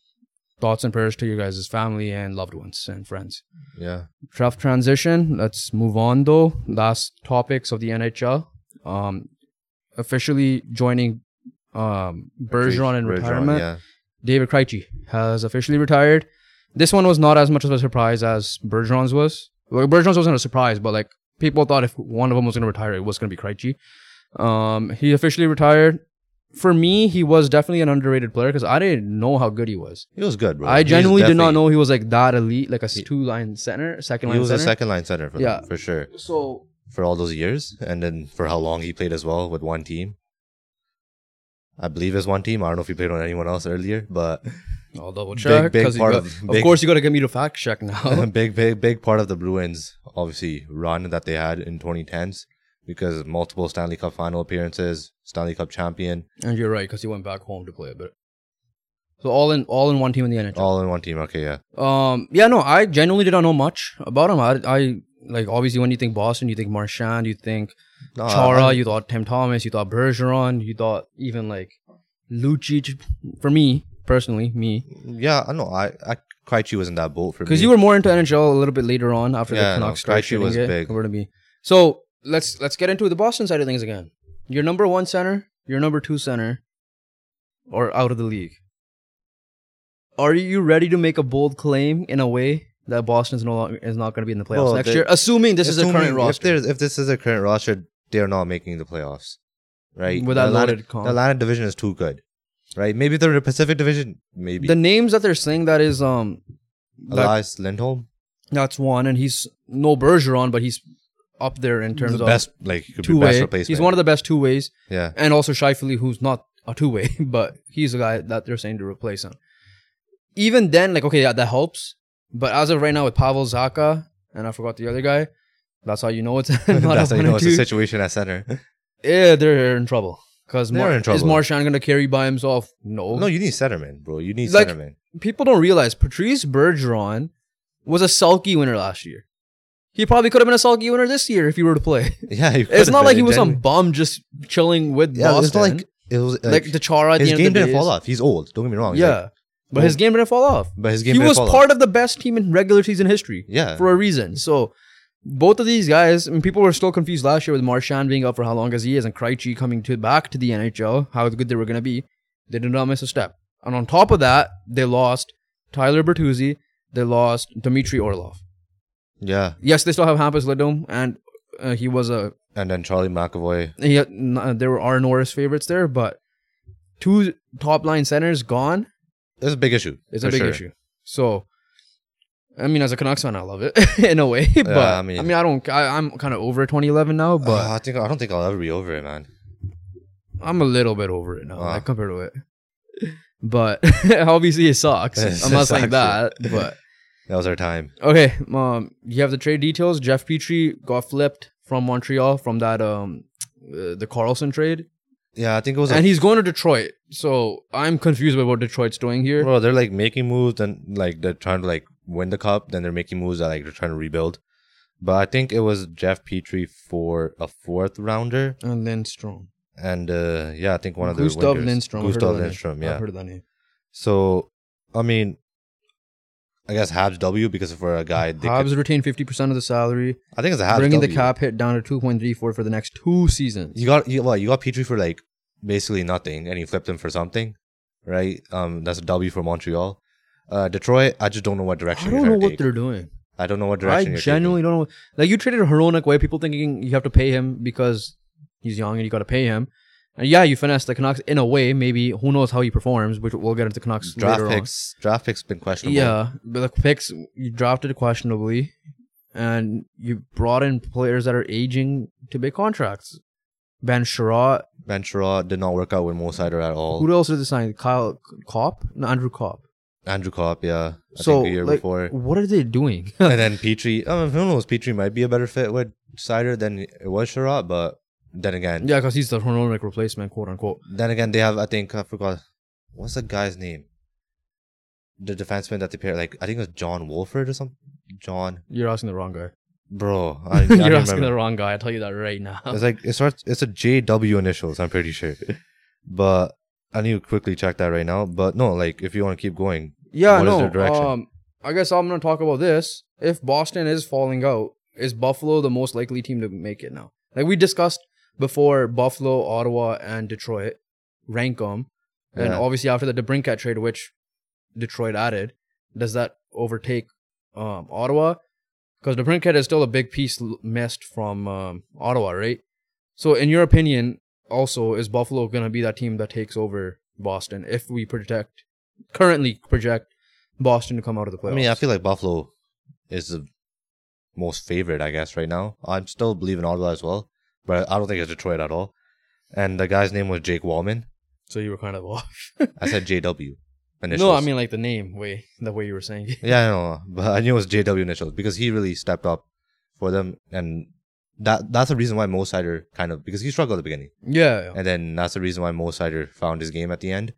thoughts and prayers to you guys' family and loved ones and friends yeah. tough transition. Let's move on though. Last topics of the NHL. Um, officially joining um Bergeron in Bergeron, retirement. Yeah. David Krejci has officially retired. This one was not as much of a surprise as Bergeron's was. Like Bergeron's wasn't a surprise, but like people thought if one of them was going to retire, it was going to be Krejci. Um, he officially retired. For me, he was definitely an underrated player because I didn't know how good he was. He was good, bro. I He's genuinely did not know he was like that elite, like a two line center, second line. He was center. a second line center for Yeah. them, for sure. so For all those years, and then for how long he played as well with one team. I believe it's one team. I don't know if he played on anyone else earlier, but I'll double check. big you part got- of- of course, you got to get me to fact check now. big, big, big part of the Bruins obviously run that they had in 2010s because multiple Stanley Cup final appearances, Stanley Cup champion, and you're right because he went back home to play a bit. So all in all in one team in the NHL. all in one team. Okay, yeah, Um, yeah, no, I genuinely did not know much about him. I, I like obviously when you think Boston, you think Marchand, you think No, Chara, you thought Tim Thomas, you thought Bergeron, you thought even like Lucic. For me personally, me yeah, I know. I, I Krejci was in that boat for me. because you were more into NHL a little bit later on after Yeah, the no, Canucks started Krejci was it big. compared to me. So let's let's get into the Boston side of things again. Your number one center, your number two center, or out of the league. Are you ready to make a bold claim in a way that Boston is no longer is not going to be in the playoffs Well, next they- year, assuming this is a current roster? If if this is a current roster, they're not making the playoffs, right? With that the Atlantic, comp. the Atlantic division is too good, right? Maybe they're in the Pacific division, maybe. The names that they're saying that is um that- Elias Lindholm, that's one, and he's no Bergeron, but he's up there in terms the of best, like he could be two best way. replacement. He's one of the best two ways, yeah, and also Scheifele, who's not a two way, but he's the guy that they're saying to replace him. Even then, like okay, yeah, that helps. But as of right now, with Pavel Zacha and I forgot the other guy, that's how you know it's not that's how you know it's a situation at center. Yeah, they're in trouble because They're in is Marchand gonna carry by himself? No, no, you need centerman, bro. You need Like- centerman. people don't realize Patrice Bergeron was a Selke winner last year. He probably could have been a Selke winner this year if he were to play. Yeah, It's not like he was some bum just chilling with Yeah, Boston. it's not like it was like, like, the Chara at his the end game of the didn't fall off. He's old. Don't get me wrong. Yeah, like- but his game didn't fall off. but his game He was part off. of the best team in regular season history Yeah, for a reason. So both of these guys, I mean, people were still confused last year with Marchand being up for how long as he is and Krejci coming to back to the NHL, how good they were going to be. They did not miss a step. And on top of that, they lost Tyler Bertuzzi. They lost Dmitry Orlov. yeah. Yes, they still have Hampus Lindholm, and uh, he was a And then Charlie McAvoy. n- uh, there were are Norris favorites there, but two top line centers gone It's a big issue. It's a big sure. issue. So, I mean, as a Canucks fan, I love it in a way, but I I mean, mean- I don't. I, I'm kind of over 2011 now, but Uh, I think I don't think I'll ever be over it, man. I'm a little bit over it now, Wow. like compared to it. But obviously, it sucks. I'm not saying that, but That was our time. okay. Um, you have the trade details. Jeff Petry got flipped from Montreal from that um, uh, the Karlsson trade, Yeah, I think it was. and he's going to Detroit. So I'm confused about what Detroit's doing here. bro, they're like making moves and like they're trying to like win the cup. Then they're making moves that like they're trying to rebuild. But I think it was Jeff Petry for a fourth rounder, And Lindstrom. and uh yeah, I think one of the Gustav. Lindstrom. Gustav of that name. Lindstrom, I've yeah. heard of that name. So, I mean, I guess Habs W because for a guy, they Habs could, retain 50% of the salary, I think it's a Habs bringing W. the cap hit down to 2.34 for the next two seasons. You got you what you got Petry for like basically nothing, and you flipped him for something, right? Um, that's a W for Montreal. Uh, Detroit, I just don't know what direction. I don't know trying to what take. they're doing. I don't know what I direction. you're genuinely don't know. Like you traded Hronek away, people thinking you have to pay him because he's young and you got to pay him. And yeah, you finesse the Canucks in a way. Maybe who knows how he performs, which we'll get into Canucks draft later picks. Draft picks been on. questionable. Yeah, but the picks you drafted questionably, and you brought in players that are aging to big contracts. Ben Chiarot. Ben Chiarot did not work out with Mo Seider at all. Who else did they sign? Kyle Copp? No, Andrew Copp. Andrew Copp, yeah, I so think a year like, before. what are they doing? and then Petry. I mean, who knows? Petry might be a better fit with Seider than it was Chiarot, but then again, yeah, because he's the Hronek replacement, quote unquote. Then again, they have. I think I forgot. What's the guy's name? The defenseman that they pair. Like I think it was John Wolford or something. John, You're asking the wrong guy. bro. I, I You're asking remember. the wrong guy. I'll tell you that right now. It's like it starts. It's a JW initials. I'm pretty sure, but I need to quickly check that right now. But no, like if you want to keep going, Yeah, What is no. their direction? Um, I guess I'm gonna talk about this. If Boston is falling out, is Buffalo the most likely team to make it now? Like we discussed before, Buffalo, Ottawa, and Detroit rank them, and Yeah. obviously after the DeBrincat trade, which Detroit added, does that overtake um, Ottawa? Because DeBrincat is still a big piece l- missed from um, Ottawa, right? So, in your opinion, also is Buffalo gonna be that team that takes over Boston if we project currently project Boston to come out of the playoffs? I mean, I feel like Buffalo is the most favorite, I guess, right now. I'm still believing Ottawa as well, but I don't think it's Detroit at all. And the guy's name was Jake Walman. so you were kind of off. I said JW. no, I mean like the name way, the way you were saying. it. Yeah, I know, but I knew it was JW initials because he really stepped up for them, and that that's the reason why Mo Seider kind of because he struggled at the beginning, yeah, yeah, and then that's the reason why Mo Seider found his game at the end.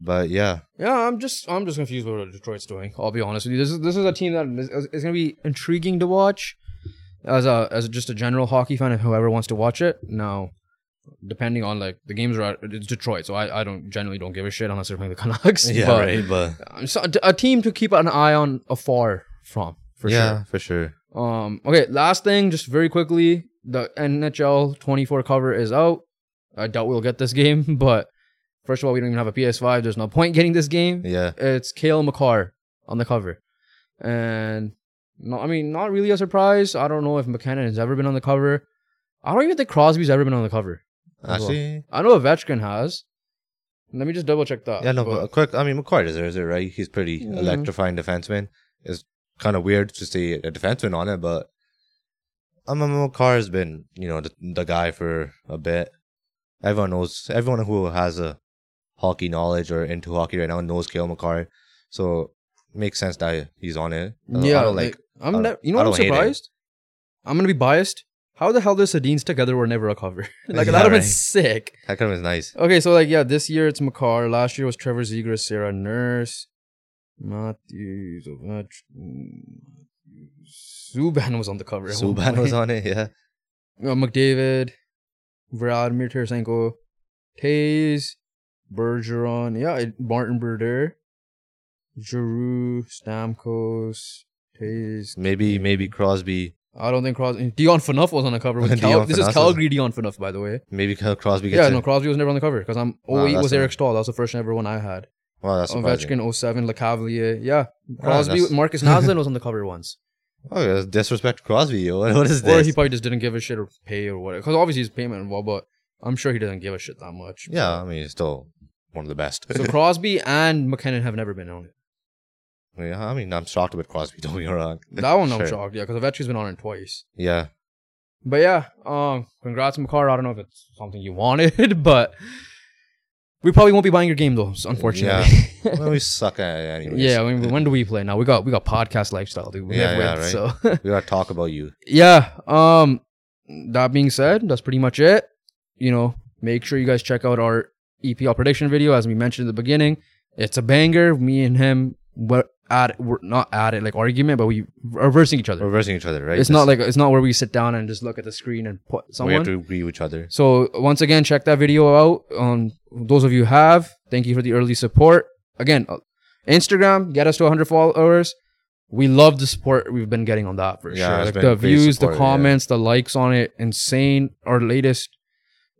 But yeah, yeah. I'm just, I'm just confused with what Detroit's doing. I'll be honest with you. This is, this is a team that is, is going to be intriguing to watch. As a as just a general hockey fan, if whoever wants to watch it. Now, depending on like the games are it's Detroit, so I, I don't generally don't give a shit unless they're playing the Canucks. Yeah, but, right. But So a team to keep an eye on afar from for yeah, sure. for sure. Um. Okay. Last thing, just very quickly, the NHL 24 cover is out. I doubt we'll get this game, but first of all, we don't even have a PS5. There's no point getting this game. Yeah, It's Cale Makar on the cover, and no, I mean, not really a surprise. I don't know if MacKinnon has ever been on the cover. I don't even think Crosby's ever been on the cover. as well. actually, I know Ovechkin has. Let me just double check that. yeah. No, but- but quick. I mean, McCoy deserves it, right? He's pretty Mm. electrifying defenseman. It's kind of weird to see a defenseman on it, but I mean, Makar has been, you know, the, the guy for a bit. Everyone knows. Everyone who has a hockey knowledge or into hockey right now knows Cale Makar, so makes sense that he's on it. I don't- I yeah, don't like, like. I'm. Ne- you know what I'm don't hate it. surprised? I'm gonna be biased. How the hell the Sedins together were never a cover? like Yeah, that would have been right. sick. That kind of is nice. Okay, so like yeah, this year it's Makar. Last year was Trevor Zegras, Sarah Nurse, Matthews, Ovechkin, Subban was on the cover. Zuban was on it. Yeah. Uh, McDavid, Vladimir Tarasenko, Taze, Bergeron, yeah, Martin Brodeur, Giroux, Stamkos, Taze. Maybe maybe Crosby. I don't think Crosby. Dion Phaneuf was on the cover. With Cal- Dion this is Phaneuf was- Calgary Dion Phaneuf, by the way. Maybe Crosby gets Yeah, it. no, Crosby was never on the cover because I'm. Wow, 08 that's was Eric Staal. That was the first ever one I had. Wow, that's surprising. Ovechkin 07, LeCavalier. Yeah, Crosby, that's- Marcus Naslund was on the cover once. Oh, that's disrespect to Crosby. Yo. What is Or this? he probably just didn't give a shit or pay or whatever. Because obviously he's payment involved, but I'm sure he doesn't give a shit that much. yeah, I mean, he's still one of the best. So Crosby and MacKinnon have never been on it. Yeah, I mean, I'm shocked with Crosby. Don't me wrong. That one I'm Sure. shocked. Yeah, because Ovechkin's been on it twice. Yeah, But yeah, um, congrats, Makar. I don't know if it's something you wanted, but we probably won't be buying your game though, unfortunately. well, we suck at it anyways. Yeah, I mean, when do we play now? We got we got podcast lifestyle, dude. We Yeah, yeah, with, right. So we gotta talk about you. yeah. Um, that being said, that's pretty much it. You know, make sure you guys check out our EPL prediction video, as we mentioned at the beginning. It's a banger. Me and him, we're at we're not at it like argument, but we reversing each other. Reversing each other, right? It's not like it's not where we sit down and just look at the screen and put someone. we have to agree with each other. So once again, check that video out. Um, those of you who have, thank you for the early support. Again, uh, Instagram, get us to 100 followers. We love the support we've been getting on that for Yeah, sure. Like the views, support, the yeah. comments, the likes on it, insane. Our latest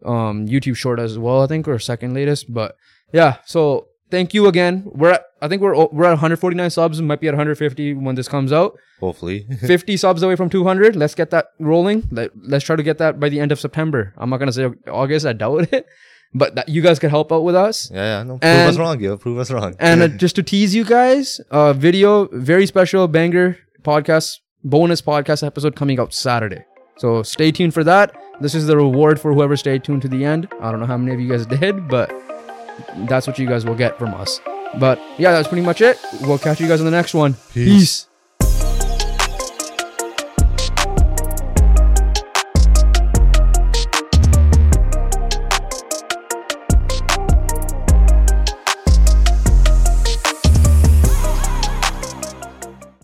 um YouTube short as well, I think, or second latest. But yeah, so thank you again. We're at, I think we're we're at 149 subs. Might be at 150 when this comes out. Hopefully, 50 subs away from 200. Let's get that rolling. Let, let's try to get that by the end of September. I'm not going to say August. I doubt it. But that, you guys could help out with us. yeah, yeah. No, prove And- us wrong, yo. Prove us wrong. And uh, just to tease you guys, uh, video, very special banger podcast, bonus podcast episode coming out Saturday. So stay tuned for that. This is the reward for whoever stayed tuned to the end. I don't know how many of you guys did, but that's what you guys will get from us. But yeah, that's pretty much it. We'll catch you guys in the next one. Peace. Peace.